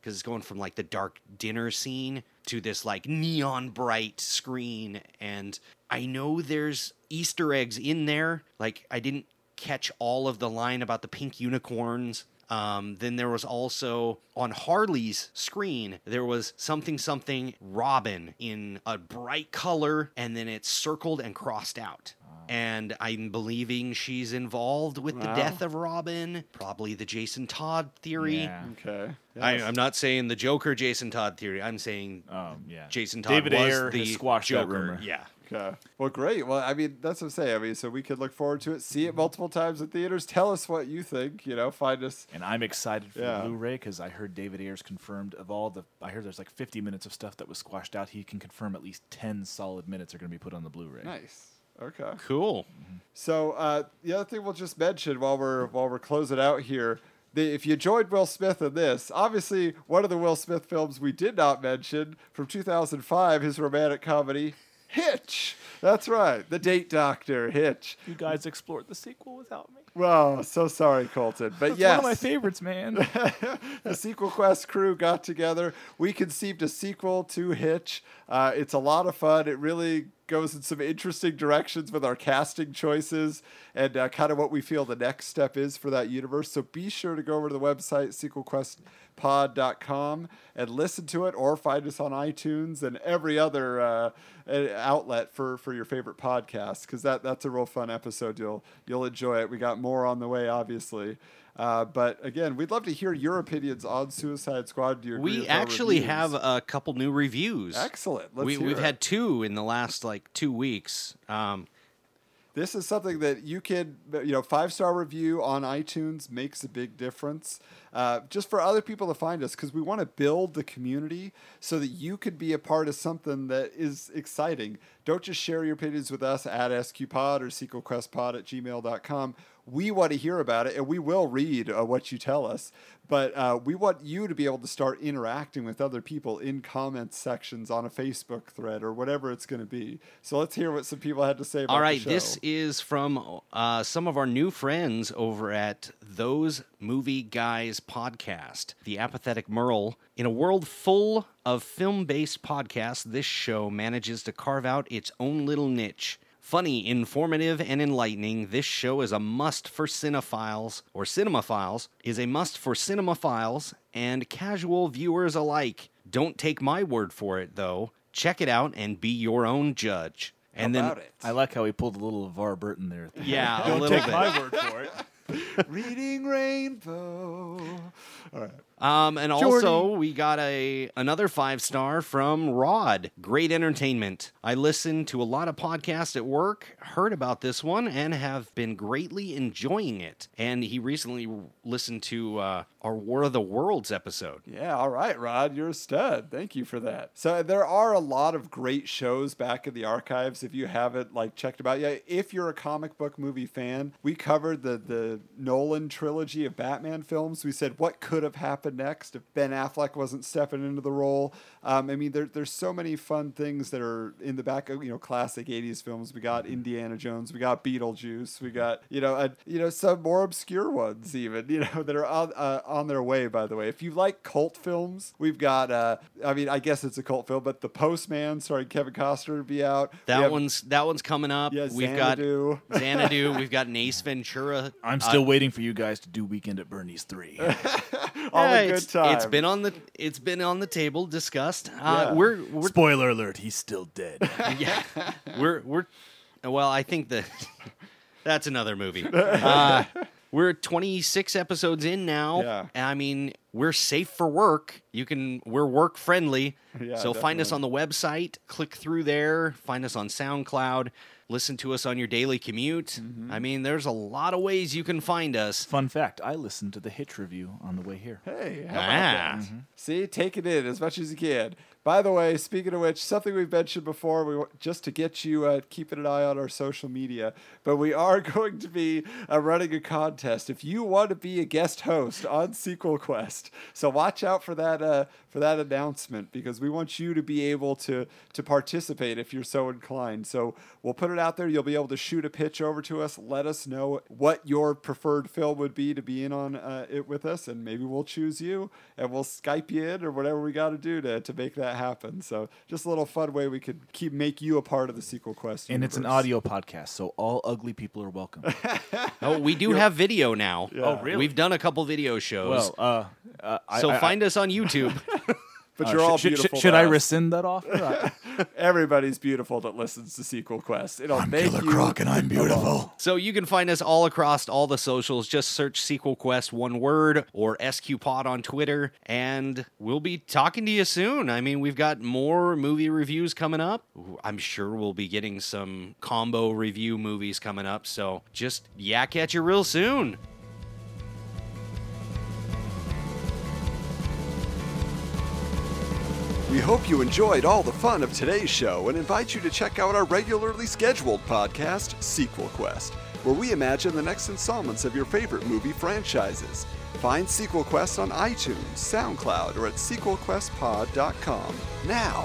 Because it's going from like the dark dinner scene to this like neon bright screen. And I know there's Easter eggs in there. Like I didn't catch all of the line about the pink unicorns. Um, then there was also on Harley's screen, there was something, something Robin in a bright color, and then it's circled and crossed out. And I'm believing she's involved with the Wow. death of Robin, probably the Jason Todd theory. Yeah. Okay. I, Yes. I'm not saying the Joker Jason Todd theory. I'm saying Um, yeah. Jason Todd David was Ayer the has squashed that Joker. rumor. Yeah. Okay. Well, great. Well, I mean, that's what I'm saying. I mean, so we could look forward to it, see it multiple times in theaters. Tell us what you think. You know, find us. And I'm excited for Yeah. the Blu-ray because I heard David Ayers confirmed of all the. I heard there's like 50 minutes of stuff that was squashed out. He can confirm at least 10 solid minutes are going to be put on the Blu-ray. Nice. Okay. Cool. So uh, the other thing we'll just mention while we're while we're closing out here, the, if you enjoyed Will Smith in this, obviously one of the Will Smith films we did not mention from 2005, his romantic comedy Hitch. That's right, the Date Doctor Hitch. You guys explored the sequel without me. Well, so sorry, Colton, but That's yes, one of my favorites, man. the Sequel Quest crew got together. We conceived a sequel to Hitch. Uh, it's a lot of fun. It really goes in some interesting directions with our casting choices and uh, kind of what we feel the next step is for that universe. So be sure to go over to the website, sequelquestpod.com, and listen to it or find us on iTunes and every other uh, outlet for, for your favorite podcast because that, that's a real fun episode. You'll, you'll enjoy it. We got more on the way, obviously. Uh, but again, we'd love to hear your opinions on Suicide Squad. Do you We actually have a couple new reviews. excellent. Let's we, it. had two in the last like two weeks. Um, This is something that you can, you know, five star review on iTunes makes a big difference. Uh, just for other people to find us, because we want to build the community so that you could be a part of something that is exciting. Don't just share your opinions with us at SQPod or SequelQuestPod at gmail.com. We want to hear about it and we will read uh, what you tell us. But uh, we want you to be able to start interacting with other people in comment sections on a Facebook thread or whatever it's going to be. So let's hear what some people had to say about all right, this is from uh, some of our new friends over at Those Movie Guys podcast, The Apathetic Merle. In a world full of film based podcasts, this show manages to carve out its own little niche. Funny, informative, and enlightening, this show is a must for cinephiles, or cinemaphiles, is a must for cinemaphiles and casual viewers alike. Don't take my word for it, though. Check it out and be your own judge. And How then, it? I like how he pulled a little LeVar Burton there. yeah, a Don't little take bit. my word for it. Reading Rainbow. All right. Um, and also we got a another five star from Rod. Great entertainment. I listened to a lot of podcasts at work, heard about this one, and have been greatly enjoying it. And he recently listened to uh, our War of the Worlds episode. Yeah, all right, Rod, you're a stud. Thank you for that. So there are a lot of great shows back in the archives if you haven't like checked about out yet. If you're a comic book movie fan, we covered the the Nolan trilogy of Batman films. We said what could have happened next if Ben Affleck wasn't stepping into the role. Um, I mean, there, there's so many fun things that are in the back of you know classic '80s films. We got Indiana Jones, we got Beetlejuice, we got you know uh, you know some more obscure ones even you know that are on uh, on their way. By the way, if you like cult films, we've got uh, I mean I guess it's a cult film, but The Postman starring Kevin Costner to be out. That have- one's that one's coming up. Yeah, We've Xanadu. got Xanadu. We've got Ace Ventura. I'm Uh, still waiting for you guys to do Weekend at Bernie's 3. all yeah, the good it's, time. it's been on the it's been on the table discussed. Uh, Yeah. We're we're Spoiler alert, he's still dead. yeah, we're we're. Well, I think that that's another movie. Uh, we're 26 episodes in now. Yeah. and I mean, we're safe for work. You can we're work friendly. Yeah, so find us on the website. Click through there. Find us on SoundCloud. Listen to us on your daily commute. Mm-hmm. I mean, there's a lot of ways you can find us. Fun fact, I listened to the Hitch review on the way here. Hey, how about Ah. that? See, take it in as much as you can. By the way, speaking of which, something we've mentioned before, we just to get you uh, keeping an eye on our social media, but we are going to be uh, running a contest. If you want to be a guest host on Sequel Quest, so watch out for that uh, for that announcement because we want you to be able to to participate if you're so inclined. So we'll put it out there. You'll be able to shoot a pitch over to us. Let us know what your preferred film would be to be in on uh, it with us, and maybe we'll choose you and we'll Skype you in or whatever we got to do to to make that happen. So just a little fun way we could keep make you a part of the sequel quest. And it's an audio podcast, so all ugly people are welcome. Oh, we do have video now. Oh, really? We've done a couple video shows. well, uh, uh, so I- find us on YouTube. But uh, you're all should, should- beautiful. Should to I us. rescind that offer? Everybody's beautiful that listens to Sequel Quest. It'll make you. and I'm beautiful. so you can find us all across all the socials. Just search Sequel Quest one word or SQ Pod on Twitter, and we'll be talking to you soon. I mean, we've got more movie reviews coming up. I'm sure we'll be getting some combo review movies coming up. So just yak at you real soon. We hope you enjoyed all the fun of today's show and invite you to check out our regularly scheduled podcast, Sequel Quest, where we imagine the next installments of your favorite movie franchises. Find Sequel Quest on iTunes, SoundCloud, or at sequelquestpod.com. Now,